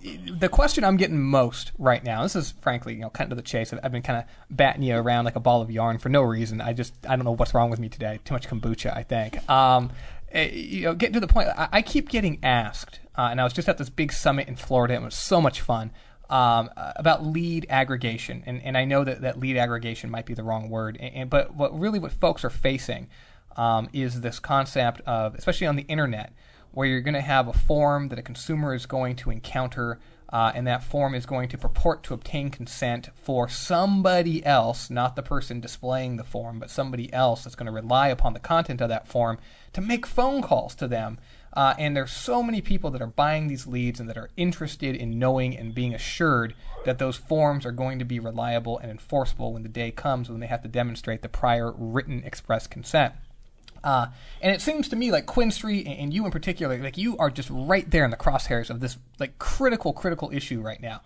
the question I'm getting most right now, this is frankly, you know, kind of the chase. I've been kind of batting you around like a ball of yarn for no reason. I just, I don't know what's wrong with me today. Too much kombucha, I think. Um, eh, you know, getting to the point, I, I keep getting asked, uh, and I was just at this big summit in Florida. And it was so much fun. Um, about lead aggregation, and, and I know that, that lead aggregation might be the wrong word, and, and but what really what folks are facing um, is this concept of, especially on the internet, where you're going to have a form that a consumer is going to encounter, uh, and that form is going to purport to obtain consent for somebody else, not the person displaying the form, but somebody else that's going to rely upon the content of that form to make phone calls to them. Uh, and there's so many people that are buying these leads and that are interested in knowing and being assured that those forms are going to be reliable and enforceable when the day comes when they have to demonstrate the prior written express consent. Uh, and it seems to me like QuinStreet and you in particular, like you are just right there in the crosshairs of this like critical, critical issue right now.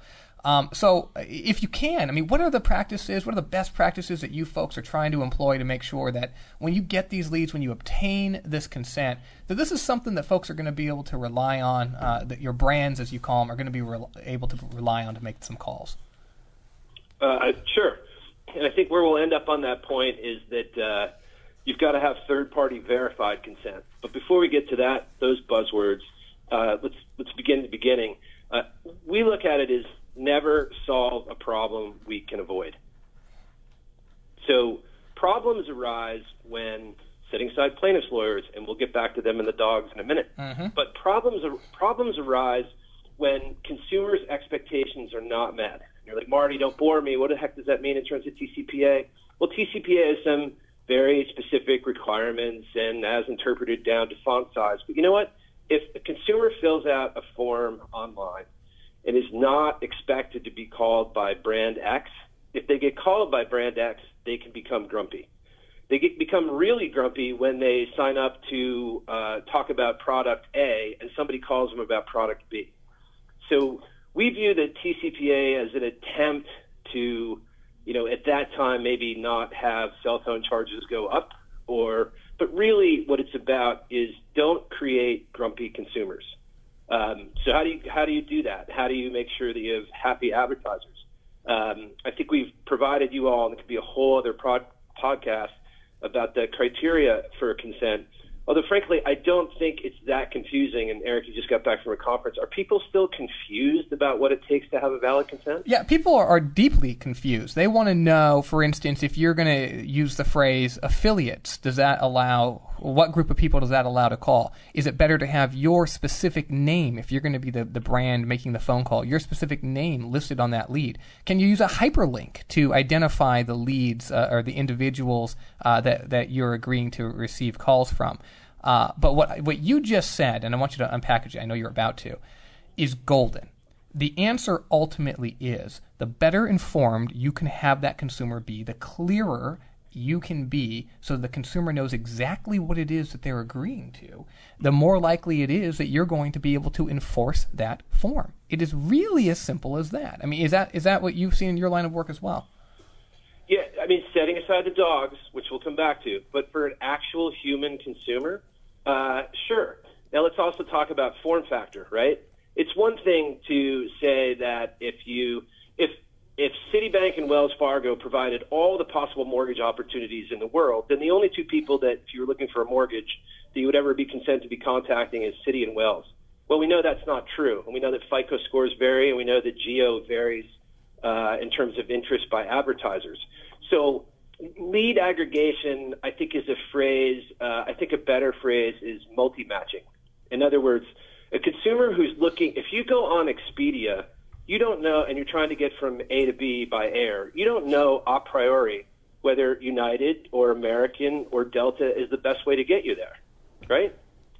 Um, so if you can, I mean, what are the practices? What are the best practices that you folks are trying to employ to make sure that when you get these leads, when you obtain this consent, that this is something that folks are going to be able to rely on, uh, that your brands, as you call them, are going to be re- able to rely on to make some calls? Uh, sure. And I think where we'll end up on that point is that uh, you've got to have third-party verified consent. But before we get to that, those buzzwords, uh, let's let's begin at the beginning. Uh, we look at it as never solve a problem we can avoid. So problems arise when setting aside plaintiffs' lawyers, and we'll get back to them and the dogs in a minute. Mm-hmm. But problems problems arise when consumers' expectations are not met. You're like, Marty, don't bore me. What the heck does that mean in terms of TCPA? Well, TCPA is some very specific requirements and as interpreted down to font size. But you know what? If a consumer fills out a form online and is not expected to be called by brand X, if they get called by brand X, they can become grumpy. They get, become really grumpy when they sign up to uh, talk about product A and somebody calls them about product B. So we view the TCPA as an attempt to you know, at that time maybe not have cell phone charges go up or but really what it's about is don't create grumpy consumers. Um, so how do you how do you do that? How do you make sure that you have happy advertisers? Um, I think we've provided you all, and it could be a whole other pod, podcast about the criteria for consent. Although, frankly, I don't think it's that confusing. And Eric, you just got back from a conference. Are people still confused about what it takes to have a valid consent? Yeah, people are, are deeply confused. They want to know, for instance, if you're going to use the phrase affiliates, does that allow, what group of people does that allow to call? Is it better to have your specific name, if you're going to be the, the brand making the phone call, your specific name listed on that lead? Can you use a hyperlink to identify the leads uh, or the individuals uh, that, that you're agreeing to receive calls from? Uh, but what what you just said, and I want you to unpackage it. I know you're about to, is golden. The answer ultimately is the better informed you can have that consumer be, the clearer you can be so the consumer knows exactly what it is that they're agreeing to, the more likely it is that you're going to be able to enforce that form. It is really as simple as that. I mean, is that is that what you've seen in your line of work as well? Yeah, I mean, setting aside the dogs, which we'll come back to, but for an actual human consumer, uh, sure. Now let's also talk about form factor, right? It's one thing to say that if you if if Citibank and Wells Fargo provided all the possible mortgage opportunities in the world, then the only two people that, if you were looking for a mortgage, that you would ever be content to be contacting is Citi and Wells. Well, we know that's not true, and we know that FICO scores vary, and we know that geo varies uh, in terms of interest by advertisers. So, lead aggregation, I think, is a phrase. Uh, I think a better phrase is multi-matching. In other words, a consumer who's looking, if you go on Expedia you don't know, and you're trying to get from A to B by air, you don't know a priori whether United or American or Delta is the best way to get you there, right?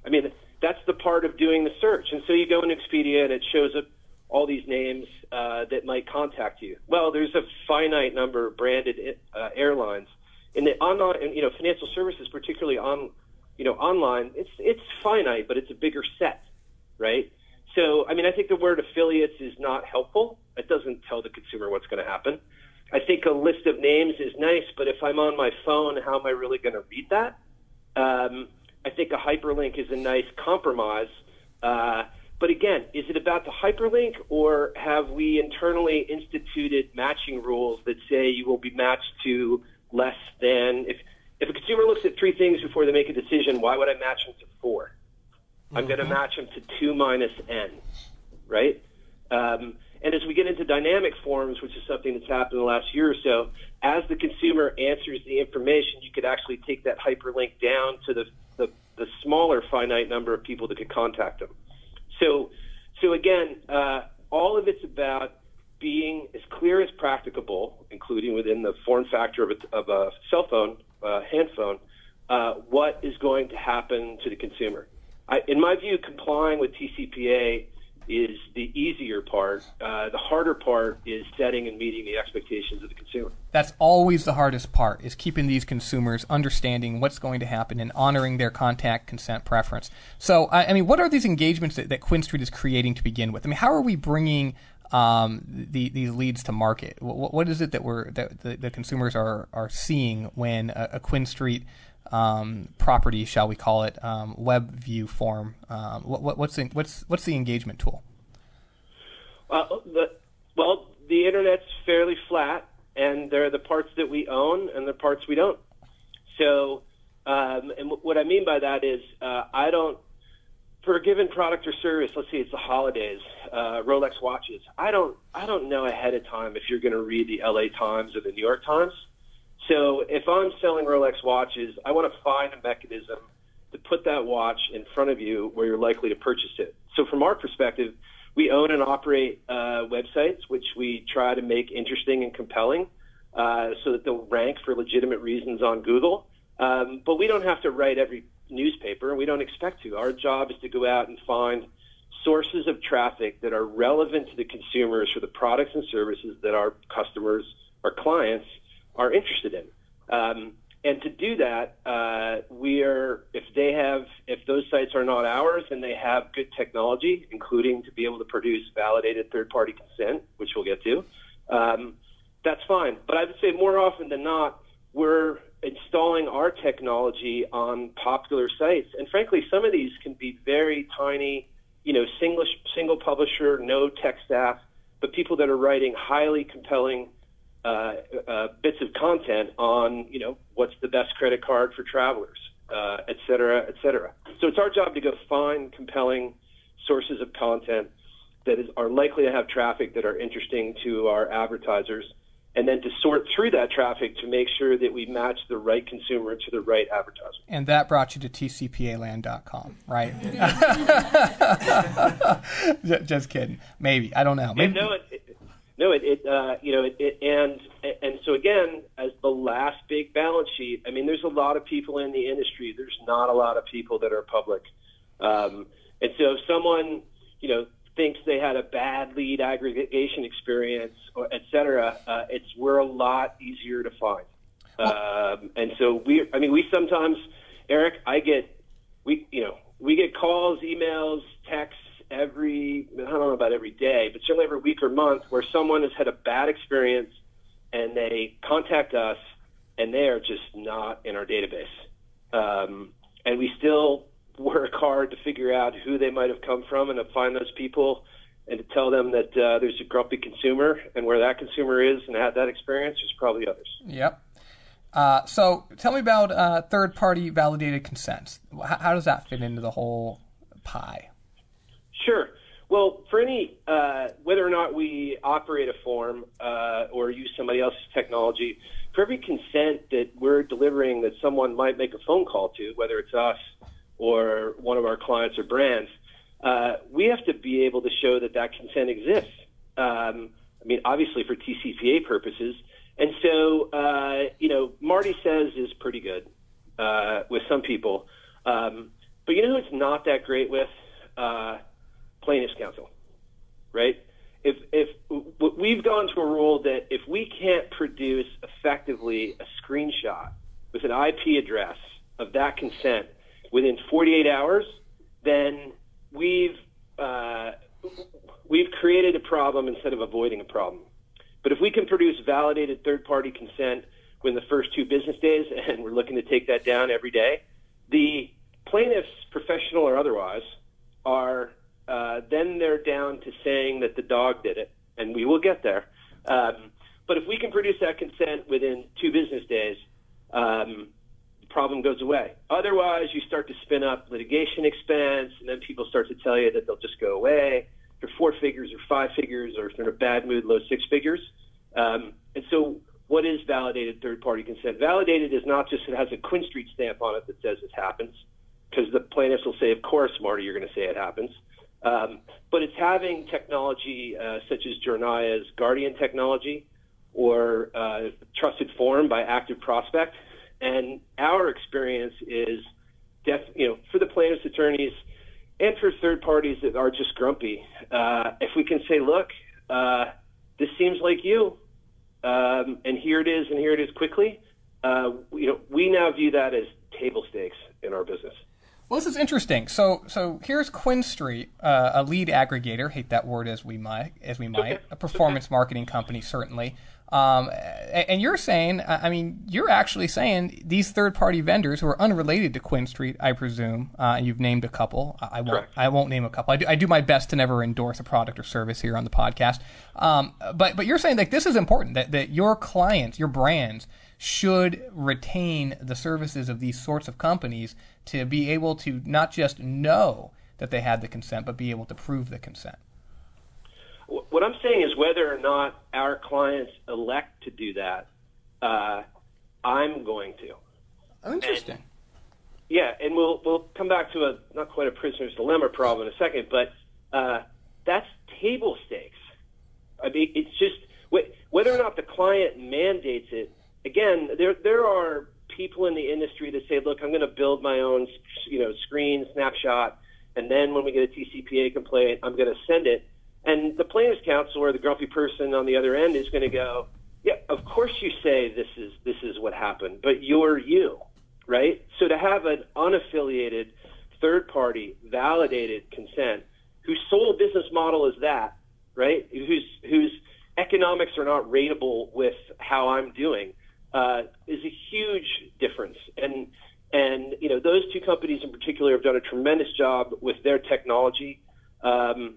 I mean, that's the part of doing the search. And so you go in Expedia and it shows up all these names uh, that might contact you. Well, there's a finite number of branded uh, airlines and the online, you know, financial services, particularly on, you know, online. It's it's finite, but it's a bigger set, right? So, I mean, I think the word affiliates is not helpful. It doesn't tell the consumer what's going to happen. I think a list of names is nice, but if I'm on my phone, how am I really going to read that? Um, I think a hyperlink is a nice compromise. Uh, but again, is it about the hyperlink, or have we internally instituted matching rules that say you will be matched to less than if if a consumer looks at three things before they make a decision, why would I match them to four? I'm going to match them to 2 minus n, right? Um, and as we get into dynamic forms, which is something that's happened in the last year or so, as the consumer answers the information, you could actually take that hyperlink down to the, the, the smaller finite number of people that could contact them. So, so again, uh, all of it's about being as clear as practicable, including within the form factor of a, of a cell phone, uh, handphone, uh, what is going to happen to the consumer. I, in my view, complying with TCPA is the easier part. Uh, the harder part is setting and meeting the expectations of the consumer. That's always the hardest part: is keeping these consumers understanding what's going to happen and honoring their contact consent preference. So, I, I mean, what are these engagements that, that QuinStreet is creating to begin with? I mean, how are we bringing um, the, these leads to market? What, what is it that we're that the, the consumers are are seeing when a, a QuinStreet um, property, shall we call it, um, web view form? Um, what, what, what's the, what's what's the engagement tool? Uh, the, well, the internet's fairly flat, and there are the parts that we own and the parts we don't. So, um, and w- what I mean by that is, uh, I don't for a given product or service. Let's say it's the holidays, uh, Rolex watches. I don't I don't know ahead of time if you're going to read the L.A. Times or the New York Times. So if I'm selling Rolex watches, I want to find a mechanism to put that watch in front of you where you're likely to purchase it. So from our perspective, we own and operate uh, websites which we try to make interesting and compelling uh, so that they'll rank for legitimate reasons on Google. Um, but we don't have to write every newspaper, and we don't expect to. Our job is to go out and find sources of traffic that are relevant to the consumers for the products and services that our customers, our clients, are interested in. Um, and to do that, uh, we are if they have if those sites are not ours and they have good technology, including to be able to produce validated third-party consent, which we'll get to, um, that's fine. But I would say more often than not, we're installing our technology on popular sites, and frankly, some of these can be very tiny, you know, single single publisher, no tech staff, but people that are writing highly compelling uh, uh, bits of content on, you know, what's the best credit card for travelers, uh, et cetera, et cetera. So it's our job to go find compelling sources of content that is, are likely to have traffic that are interesting to our advertisers, and then to sort through that traffic to make sure that we match the right consumer to the right advertiser. And that brought you to tcpaland.com, right? Just kidding. Maybe. I don't know. Maybe. no, it, no, it, it uh, you know, it, it, and and so again, as the last big balance sheet, I mean, there's a lot of people in the industry. There's not a lot of people that are public, um, and so if someone, you know, thinks they had a bad lead aggregation experience, or et cetera, uh, it's we're a lot easier to find. Um, and so we, I mean, we sometimes, Eric, I get, we, you know, we get calls, emails, texts every I don't know about every day, but certainly every week or month where someone has had a bad experience and they contact us and they are just not in our database. Um, and we still work hard to figure out who they might have come from and to find those people and to tell them that uh, there's a grumpy consumer and where that consumer is and had that experience, there's probably others. Yep. Uh, so tell me about uh, third-party validated consents. How, how, does that fit into the whole pie? Sure. Well, for any uh, whether or not we operate a form uh, or use somebody else's technology, for every consent that we're delivering that someone might make a phone call to, whether it's us or one of our clients or brands, uh, we have to be able to show that that consent exists. Um, I mean, obviously for TCPA purposes. And so, uh, you know, Marty says is pretty good uh, with some people. Um, but you know who it's not that great with? Plaintiff's counsel, right? If, if we've gone to a rule that if we can't produce effectively a screenshot with an IP address of that consent within 48 hours, then we've uh, we've created a problem instead of avoiding a problem. But if we can produce validated third-party consent within the first two business days, and we're looking to take that down every day, the plaintiffs, professional or otherwise, are uh, then they're down to saying that the dog did it, and we will get there. Um, but if we can produce that consent within two business days, um, the problem goes away. Otherwise, you start to spin up litigation expense, and then people start to tell you that they'll just go away. They're four figures or five figures, or if they're in a bad mood, low six figures. Um, and so, what is validated third-party consent? Validated is not just it has a QuinStreet stamp on it that says it happens, because the plaintiffs will say, "Of course, Marty, you're going to say it happens." Um, but it's having technology uh, such as Jornaya's Guardian technology or uh, TrustedForm by ActiveProspect. And our experience is, def- you know, for the plaintiffs' attorneys and for third parties that are just grumpy, uh, if we can say, look, uh, this seems like you, um, and here it is, and here it is quickly, uh, you know, we now view that as table stakes in our business. Well, this is interesting. So, so here's QuinStreet, uh, a lead aggregator. Hate that word as we might, as we might. A performance marketing company, certainly. Um, and you're saying, I mean, you're actually saying these third-party vendors who are unrelated to QuinStreet, I presume. Uh, you've named a couple. I won't. Correct. I won't name a couple. I do, I do my best to never endorse a product or service here on the podcast. Um, but but you're saying like this is important that that your clients, your brands should retain the services of these sorts of companies to be able to not just know that they had the consent, but be able to prove the consent. What I'm saying is whether or not our clients elect to do that, uh, I'm going to. Oh, interesting. Yeah, and we'll we'll come back to a not quite a prisoner's dilemma problem in a second, but uh, that's table stakes. I mean, it's just whether or not the client mandates it. Again, there there are people in the industry that say, "Look, I'm going to build my own, you know, screen snapshot, and then when we get a TCPA complaint, I'm going to send it." And the plaintiff's counsel or the grumpy person on the other end is going to go, "Yeah, of course you say this is this is what happened, but you're you, right?" So to have an unaffiliated, third-party, validated consent, whose sole business model is that, right? Whose whose economics are not rateable with how I'm doing, uh, is a huge difference. And and you know those two companies in particular have done a tremendous job with their technology. Um,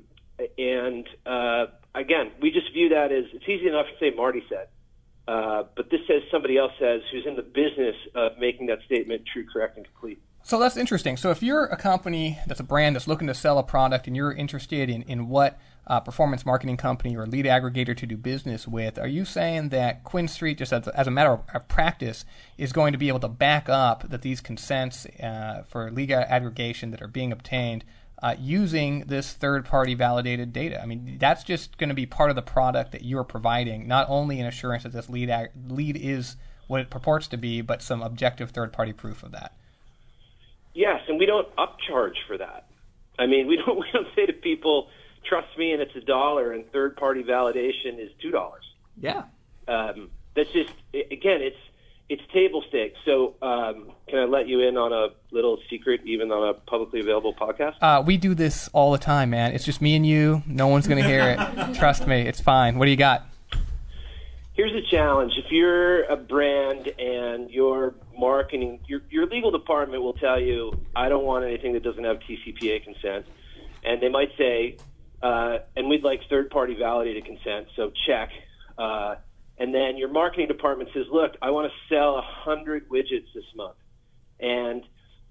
and uh, again, we just view that as it's easy enough to say Marty said, uh, but this says somebody else says who's in the business of making that statement true, correct, and complete. So that's interesting. So if you're a company that's a brand that's looking to sell a product and you're interested in, in what uh, performance marketing company or lead aggregator to do business with, are you saying that QuinStreet, just as, as a matter of, practice, is going to be able to back up that these consents uh, for lead aggregation that are being obtained uh, using this third-party validated data. I mean, that's just going to be part of the product that you're providing, not only an assurance that this lead ag- lead is what it purports to be, but some objective third-party proof of that. Yes, and we don't upcharge for that. I mean, we don't we don't say to people, "Trust me, and it's a dollar," and third-party validation is two dollars. Yeah, um, that's just again, it's it's table stakes. So, um, can I let you in on a little secret, even on a publicly available podcast? Uh, we do this all the time, man. It's just me and you. No one's going to hear it. Trust me, it's fine. What do you got? here's a challenge. If you're a brand and your marketing, your, your legal department will tell you, I don't want anything that doesn't have TCPA consent. And they might say, uh, and we'd like third party validated consent, so check. Uh, and then your marketing department says, look, I want to sell 100 widgets this month. And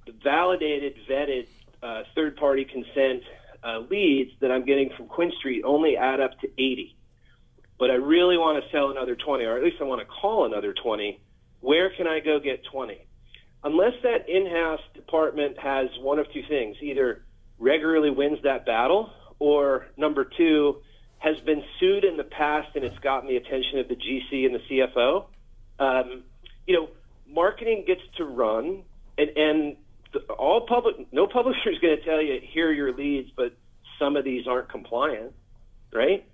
the validated, vetted, uh, third party consent uh, leads that I'm getting from QuinStreet only add up to 80 but I really want to sell another 20, or at least I want to call another 20, where can I go get 20? Unless that in-house department has one of two things, either regularly wins that battle, or number two, has been sued in the past and it's gotten the attention of the GC and the CFO. Um, you know, marketing gets to run, and, and the, all public, no publisher is going to tell you here are your leads, but some of these aren't compliant, right?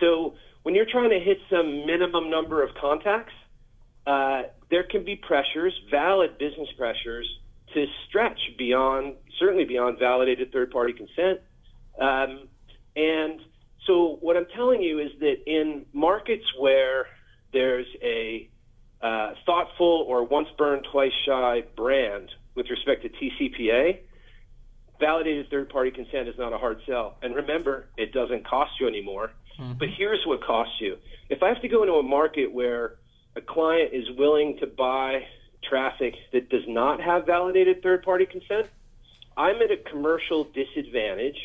So when you're trying to hit some minimum number of contacts, uh, there can be pressures, valid business pressures, to stretch beyond, certainly beyond validated third-party consent. Um, and so what I'm telling you is that in markets where there's a uh, thoughtful or once burned, twice shy brand with respect to TCPA, validated third-party consent is not a hard sell. And remember, it doesn't cost you anymore. Mm-hmm. But here's what costs you. If I have to go into a market where a client is willing to buy traffic that does not have validated third party consent, I'm at a commercial disadvantage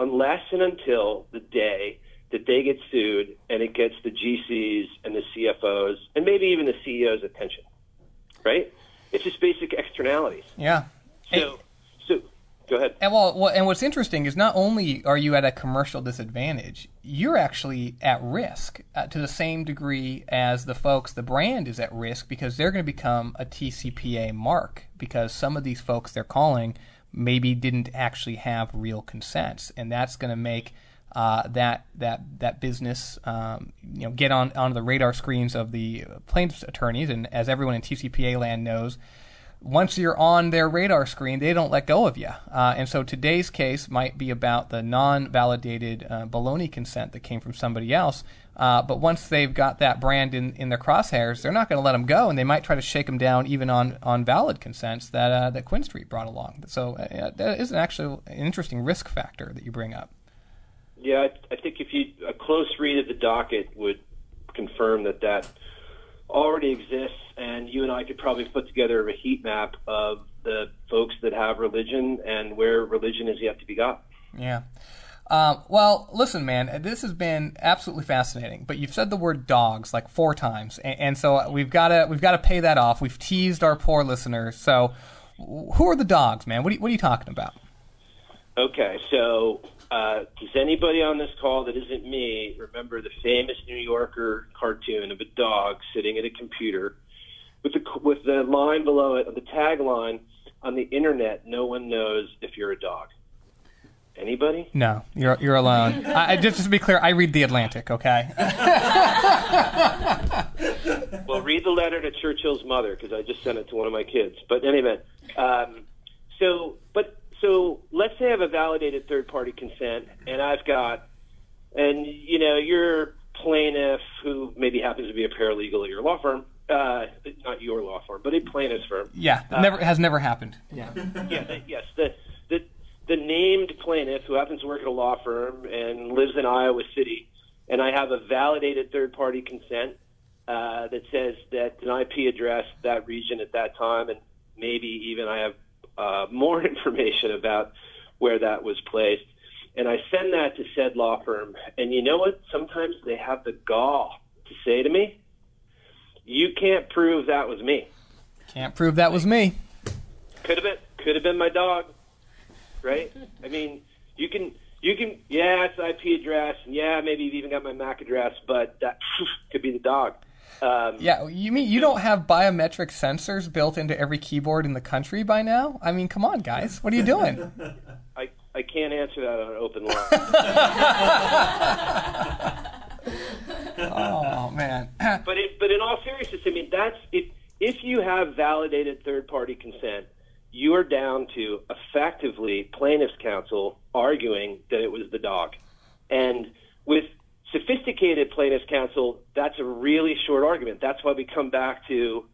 unless and until the day that they get sued and it gets the GCs and the CFOs and maybe even the CEO's attention. Right? It's just basic externalities. Yeah. So, so Go ahead. And well, and what's interesting is not only are you at a commercial disadvantage, you're actually at risk uh, to the same degree as the folks. The brand is at risk because they're going to become a TCPA mark because some of these folks they're calling maybe didn't actually have real consents, and that's going to make uh, that that that business um, you know get on onto the radar screens of the plaintiffs' attorneys, and as everyone in TCPA land knows once you're on their radar screen, they don't let go of you. Uh, and so today's case might be about the non-validated uh, baloney consent that came from somebody else. Uh, but once they've got that brand in, in their crosshairs, they're not going to let them go, and they might try to shake them down even on, on valid consents that uh, that QuinStreet brought along. So uh, that is an actually an interesting risk factor that you bring up. Yeah, I, I think if you a close read of the docket would confirm that that already exists, and you and I could probably put together a heat map of the folks that have religion and where religion is yet to be got. Yeah. Um, well, listen, man, this has been absolutely fascinating. But you've said the word dogs like four times, and, and so we've got to we've got to pay that off. We've teased our poor listeners. So, who are the dogs, man? What are you, what are you talking about? Okay, so uh, does anybody on this call that isn't me remember the famous New Yorker cartoon of a dog sitting at a computer with the with the line below it, the tagline on the internet? No one knows if you're a dog. Anybody? No, you're you're alone. I, just to be clear, I read the Atlantic. Okay. well, read the letter to Churchill's mother because I just sent it to one of my kids. But anyway, um, so but so let's say I have a validated third party consent and I've got, and you know, your plaintiff who maybe happens to be a paralegal at your law firm, uh, not your law firm, but a plaintiff's firm. Yeah, uh, never has never happened. Yeah. yeah. The, yes. The the the named plaintiff who happens to work at a law firm and lives in Iowa City, and I have a validated third party consent uh, that says that an IP address that region at that time, and maybe even I have uh, more information about where that was placed. And I send that to said law firm. And you know what? Sometimes they have the gall to say to me, you can't prove that was me. Can't prove that was me. Could have been could have been my dog. Right? I mean, you can you can yeah, it's IP address and yeah, maybe you've even got my MAC address, but that could be the dog. Um, yeah, you mean you don't have biometric sensors built into every keyboard in the country by now? I mean, come on, guys, what are you doing? I I can't answer that on an open line. oh man! but it, but in all seriousness, I mean that's if if you have validated third party consent, you are down to effectively plaintiff's counsel arguing that it was the dog, and with sophisticated plaintiffs counsel, that's a really short argument. That's why we come back to,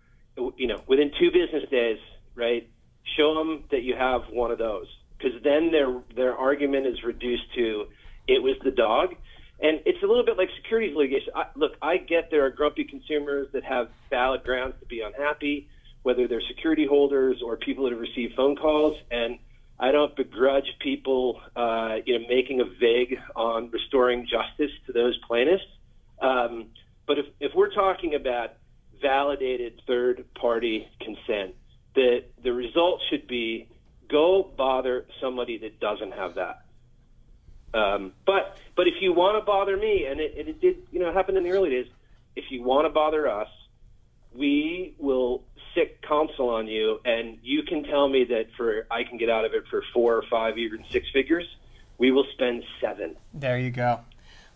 you know, within two business days, right? Show them that you have one of those, because then their their argument is reduced to, it was the dog, and it's a little bit like securities litigation. I, look, I get there are grumpy consumers that have valid grounds to be unhappy, whether they're security holders or people that have received phone calls, and I don't begrudge people, uh, you know, making a vig on restoring justice to those plaintiffs. Um, but if, if we're talking about validated third-party consent, that the result should be go bother somebody that doesn't have that. Um, but but if you want to bother me, and it, it did, you know, happen in the early days, if you want to bother us, we will counsel on you, and you can tell me that for I can get out of it for four or five, even six figures. We will spend seven. There you go.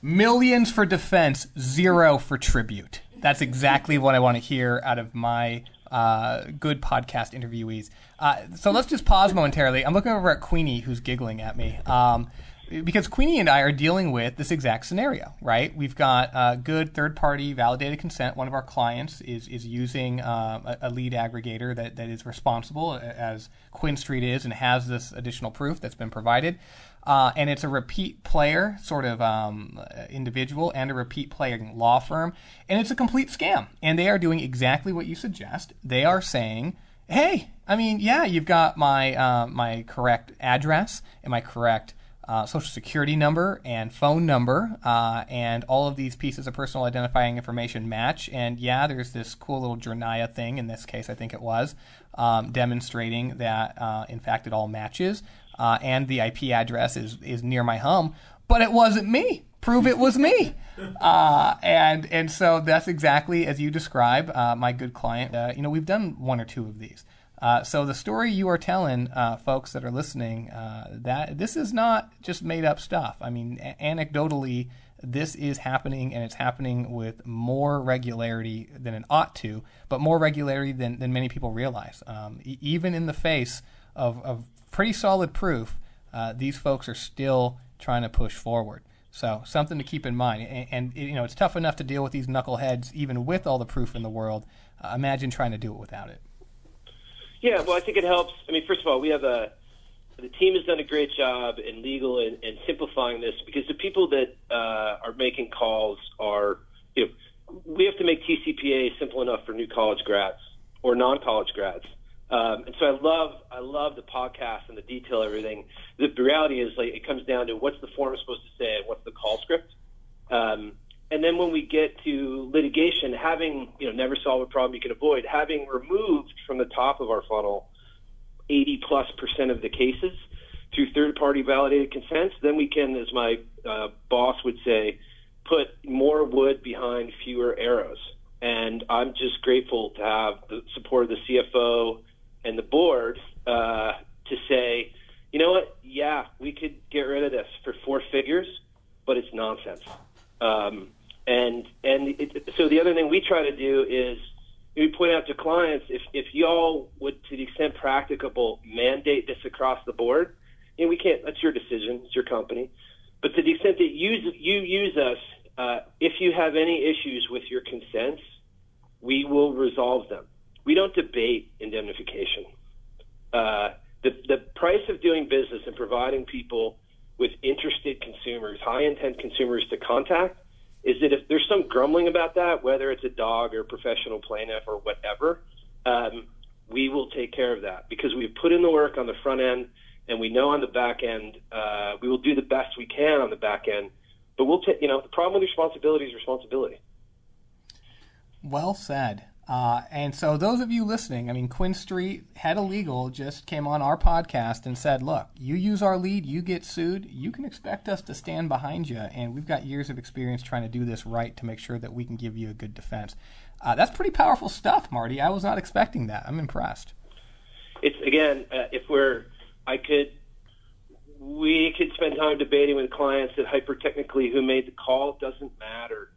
Millions for defense, zero for tribute. That's exactly what I want to hear out of my uh, good podcast interviewees. Uh, so let's just pause momentarily. I'm looking over at Queenie, who's giggling at me. Um, because Queenie and I are dealing with this exact scenario, right? We've got uh, good third-party validated consent. One of our clients is is using uh, a, a, lead aggregator that, that is responsible, as QuinStreet is, and has this additional proof that's been provided. Uh, and it's a repeat player sort of um, individual and a repeat playing law firm, and it's a complete scam. And they are doing exactly what you suggest. They are saying, "Hey, I mean, yeah, you've got my uh, my correct address and my correct." Uh, social security number and phone number, uh, and all of these pieces of personal identifying information match. And yeah, there's this cool little Jornaya thing, in this case, I think it was, um, demonstrating that uh, in fact it all matches, uh, and the IP address is, is near my home, but it wasn't me. Prove it was me. Uh, and and so that's exactly as you describe, uh, my good client. you know, we've done one or two of these. Uh, so the story you are telling, uh, folks that are listening, uh, that this is not just made up stuff. I mean, a- anecdotally, this is happening, and it's happening with more regularity than it ought to, but more regularity than, than many people realize. Um, e- even in the face of, of pretty solid proof, uh, these folks are still trying to push forward. So something to keep in mind. And, and, you know, it's tough enough to deal with these knuckleheads even with all the proof in the world. Uh, imagine trying to do it without it. Yeah, well, I think it helps. I mean, first of all, we have a the team has done a great job in legal and, and simplifying this because the people that uh, are making calls are, you know, we have to make TCPA simple enough for new college grads or non-college grads. Um, and so I love I love the podcast and the detail everything. The reality is like it comes down to what's the form supposed to say and what's the call script. Um, and then when we get to litigation, having you know never solve a problem you can avoid, having removed from the top of our funnel 80 plus percent of the cases through third party validated consents, then we can, as my uh, boss would say, put more wood behind fewer arrows. And I'm just grateful to have the support of the CFO and the board uh, to say, you know what? Yeah, we could get rid of this for four figures, but it's nonsense. Um, and and it, so the other thing we try to do is we point out to clients if if y'all would, to the extent practicable, mandate this across the board. And we can't. That's your decision. It's your company. But to the extent that you you use us, uh, if you have any issues with your consents, we will resolve them. We don't debate indemnification. Uh, the the price of doing business and providing people with interested consumers, high intent consumers to contact is that if there's some grumbling about that, whether it's a dog or a professional plaintiff or whatever, um, we will take care of that because we've put in the work on the front end and we know on the back end uh, we will do the best we can on the back end. But we'll take, you know, the problem with responsibility is responsibility. Well said. Uh, and so, those of you listening, I mean, QuinStreet Head of Legal just came on our podcast and said, Look, you use our lead, you get sued, you can expect us to stand behind you. And we've got years of experience trying to do this right to make sure that we can give you a good defense. Uh, that's pretty powerful stuff, Marty. I was not expecting that. I'm impressed. It's, again, uh, if we're, I could, we could spend time debating with clients that hyper technically who made the call. Doesn't matter,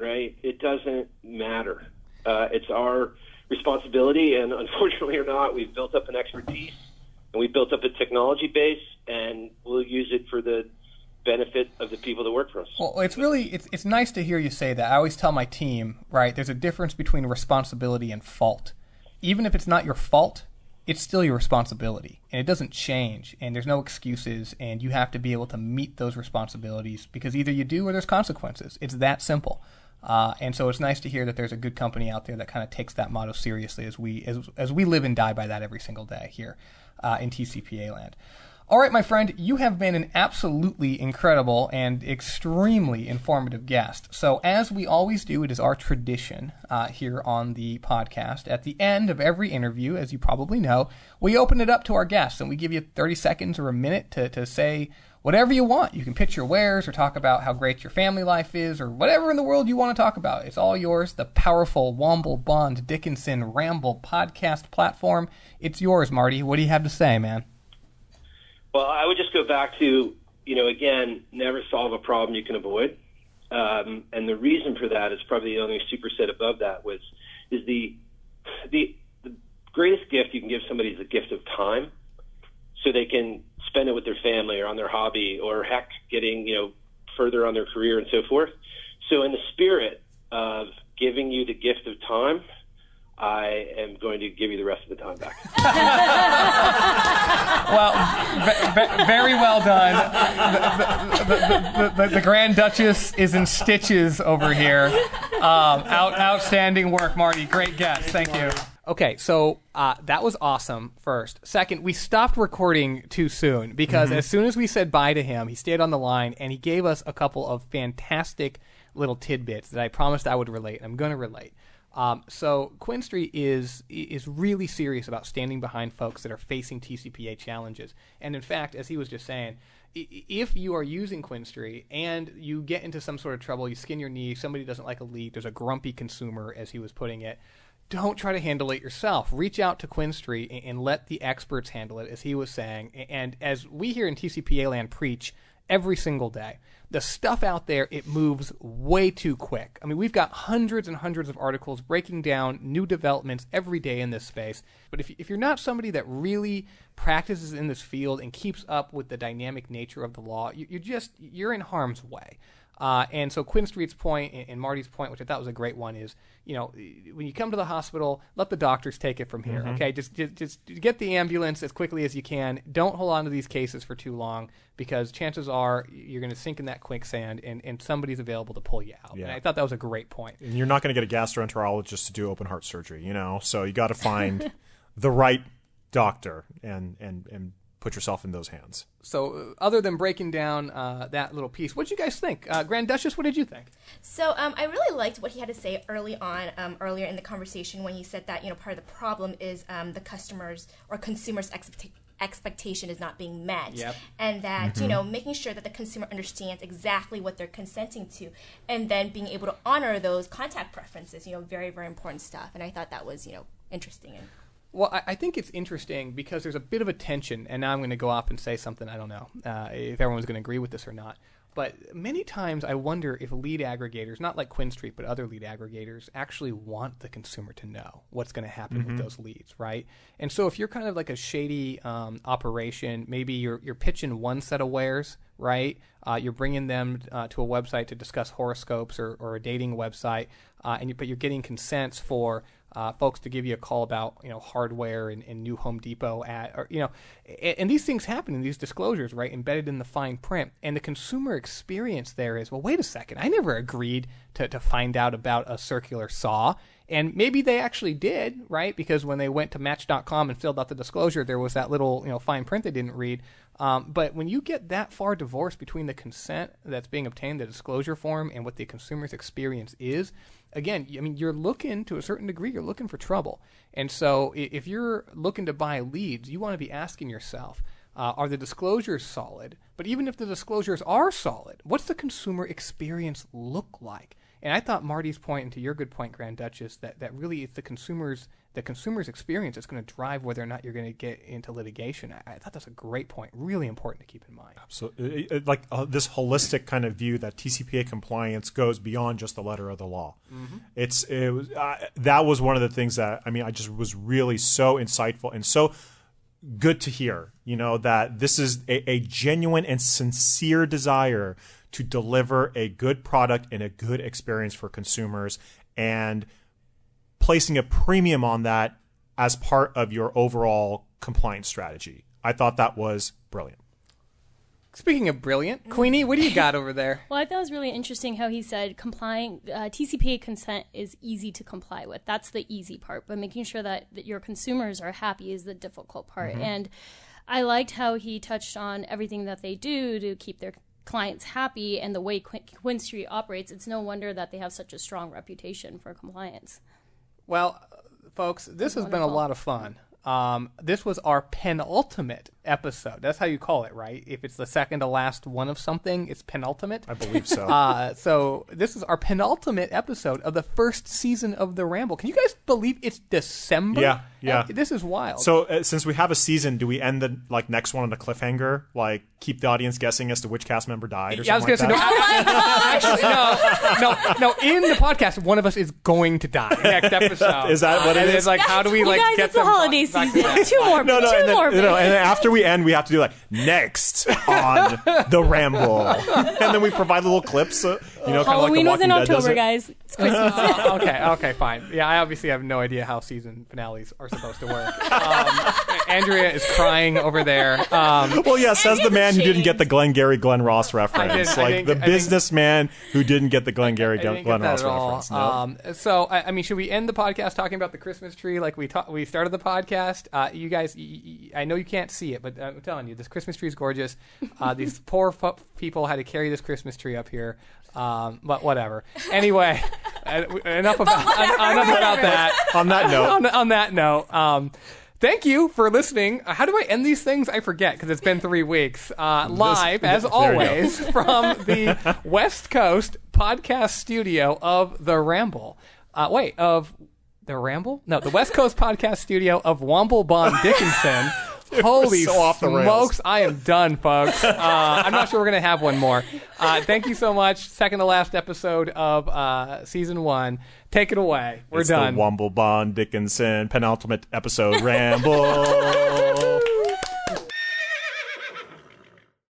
right? It doesn't matter. Uh, it's our responsibility, and unfortunately or not, we've built up an expertise and we've built up a technology base, and we'll use it for the benefit of the people that work for us. Well, it's really it's it's nice to hear you say that. I always tell my team, right? There's a difference between responsibility and fault. Even if it's not your fault, it's still your responsibility, and it doesn't change. And there's no excuses, and you have to be able to meet those responsibilities because either you do or there's consequences. It's that simple. Uh, and so it's nice to hear that there's a good company out there that kind of takes that motto seriously as we as, as we live and die by that every single day here uh, in TCPA land. All right, my friend, you have been an absolutely incredible and extremely informative guest. So, as we always do, it is our tradition uh, here on the podcast. At the end of every interview, as you probably know, we open it up to our guests and we give you 30 seconds or a minute to, to say whatever you want. You can pitch your wares or talk about how great your family life is or whatever in the world you want to talk about. It's all yours. The powerful Womble Bond Dickinson Ramble podcast platform. It's yours, Marty. What do you have to say, man? Well, I would just go back to, you know, again, never solve a problem you can avoid. Um, and the reason for that is probably the only superset above that was is the, the the greatest gift you can give somebody is the gift of time, so they can spend it with their family or on their hobby or heck, getting you know further on their career and so forth. So in the spirit of giving you the gift of time, I am going to give you the rest of the time back. Well, ve- ve- very well done. The, the, the, the, the Grand Duchess is in stitches over here. Um, out, outstanding work, Marty. Great guess. Thank you. Okay, so uh, that was awesome. First, second, we stopped recording too soon because as soon as we said bye to him, he stayed on the line and he gave us a couple of fantastic little tidbits that I promised I would relate. And I'm going to relate. Um, so QuinStreet is is really serious about standing behind folks that are facing TCPA challenges. And in fact, as he was just saying, if you are using QuinStreet and you get into some sort of trouble, you skin your knee, somebody doesn't like a lead, there's a grumpy consumer, as he was putting it. Don't try to handle it yourself. Reach out to QuinStreet and, and let the experts handle it, as he was saying. And as we here in TCPA land preach every single day, the stuff out there it moves way too quick. I mean, we've got hundreds and hundreds of articles breaking down new developments every day in this space. But if if you're not somebody that really practices in this field and keeps up with the dynamic nature of the law, you, you're just you're in harm's way. Uh, and so QuinStreet's point and, Marty's point, which I thought was a great one, is you know when you come to the hospital, let the doctors take it from here. Okay, just, just just get the ambulance as quickly as you can. Don't hold on to these cases for too long because chances are you're going to sink in that quicksand, and, and somebody's available to pull you out. Yeah. And I thought that was a great point. And you're not going to get a gastroenterologist to do open heart surgery, you know. So you got to find the right doctor and and and put yourself in those hands. So uh, other than breaking down uh, that little piece, what did you guys think? Uh, Grand Duchess, what did you think? So um, I really liked what he had to say early on, um, earlier in the conversation, when he said that you know part of the problem is um, the customers or consumers' expecta- expectation is not being met, Yep. and that you know making sure that the consumer understands exactly what they're consenting to, and then being able to honor those contact preferences. You know, very very important stuff. And I thought that was you know interesting and. Well, I, I think it's interesting because there's a bit of a tension, and now I'm going to go off and say something I don't know uh, if everyone's going to agree with this or not. But many times I wonder if lead aggregators, not like QuinStreet, but other lead aggregators, actually want the consumer to know what's going to happen with those leads, right? And so if you're kind of like a shady um, operation, maybe you're you're pitching one set of wares, right? Uh, you're bringing them uh, to a website to discuss horoscopes or, or a dating website, uh, and you, but you're getting consents for uh, folks to give you a call about you know hardware and, and new Home Depot at or you know and, and these things happen in these disclosures right embedded in the fine print. And the consumer experience there is well wait a second. I never agreed to, to find out about a circular saw and maybe they actually did right because when they went to Match.com and filled out the disclosure there was that little you know fine print they didn't read um, but when you get that far divorced between the consent that's being obtained, the disclosure form, and what the consumer's experience is, again, I mean, you're looking to a certain degree, you're looking for trouble. And so if you're looking to buy leads, you want to be asking yourself, uh, are the disclosures solid? But even if the disclosures are solid, what's the consumer experience look like? And I thought Marty's point, and to your good point, Grand Duchess, that, that really it's the consumers the consumer's experience that's going to drive whether or not you're going to get into litigation. I, I thought that's a great point, really important to keep in mind. It, it- like uh, this holistic kind of view that TCPA compliance goes beyond just the letter of the law. It's it was uh, that was one of the things that I mean I just was really so insightful and so good to hear. You know that this is a, a genuine and sincere desire to deliver a good product and a good experience for consumers, and placing a premium on that as part of your overall compliance strategy. I thought that was brilliant. Speaking of brilliant, Queenie, what do you got over there? Well, I thought it was really interesting how he said complying uh, TCPA consent is easy to comply with. That's the easy part, but making sure that, that your consumers are happy is the difficult part. And I liked how he touched on everything that they do to keep their clients happy and the way Quin, QuinStreet operates. It's no wonder that they have such a strong reputation for compliance. Well, folks, this has been a lot of fun. Um, this was our penultimate episode. That's how you call it, right? If it's the second to last one of something, it's penultimate. I believe so. Uh, so this is our penultimate episode of the first season of the Ramble. Can you guys believe it's December? Yeah, yeah. Uh, This is wild. So, uh, since we have a season, do we end the like next one on a cliffhanger? Like, keep the audience guessing as to which cast member died, or yeah, I was something gonna like say no. Actually, no, no, no. In the podcast, one of us is going to die next episode. Is that what it and? It's like, how do we You like guys, get it's the holiday back season. that? Two more, no, no, two and then, more. no, no, and then after we end, we have to do like next on the Ramble, and then we provide little clips, uh, you know, kind of like Halloween was in Dead October, it. guys. It's Christmas. Oh, okay, okay, fine. Yeah, I obviously have no idea how season finales are supposed to work. Um, Andrea is crying over there. Um, Well, yeah, says the man who didn't get the Glengarry Glen Ross reference, didn't- I like didn't- the businessman who didn't get the Glengarry I Glen didn't Ross reference. No. Um, so, I, I mean, should we end the podcast talking about the Christmas tree like we ta- we started the podcast? Uh, you guys, y- y- I know you can't see it, but I'm telling you, this Christmas tree is gorgeous. Uh, these poor fu- people had to carry this Christmas tree up here. Um, but whatever. Anyway, enough about enough about that. on that note, on, on that note, um, thank you for listening. Uh, How do I end these things? I forget because it's been three weeks. Uh, live, as there you go. always, from the West Coast podcast studio of The Ramble. Uh, wait, of The Ramble? No, the West Coast podcast studio of Womble Bond Dickinson. Holy so off the rails. smokes, I am done, folks. Uh, I'm not sure we're going to have one more. Uh, thank you so much. Second to last episode of uh, season one. Take it away. We're it's done. the Womble Bond Dickinson penultimate episode Ramble.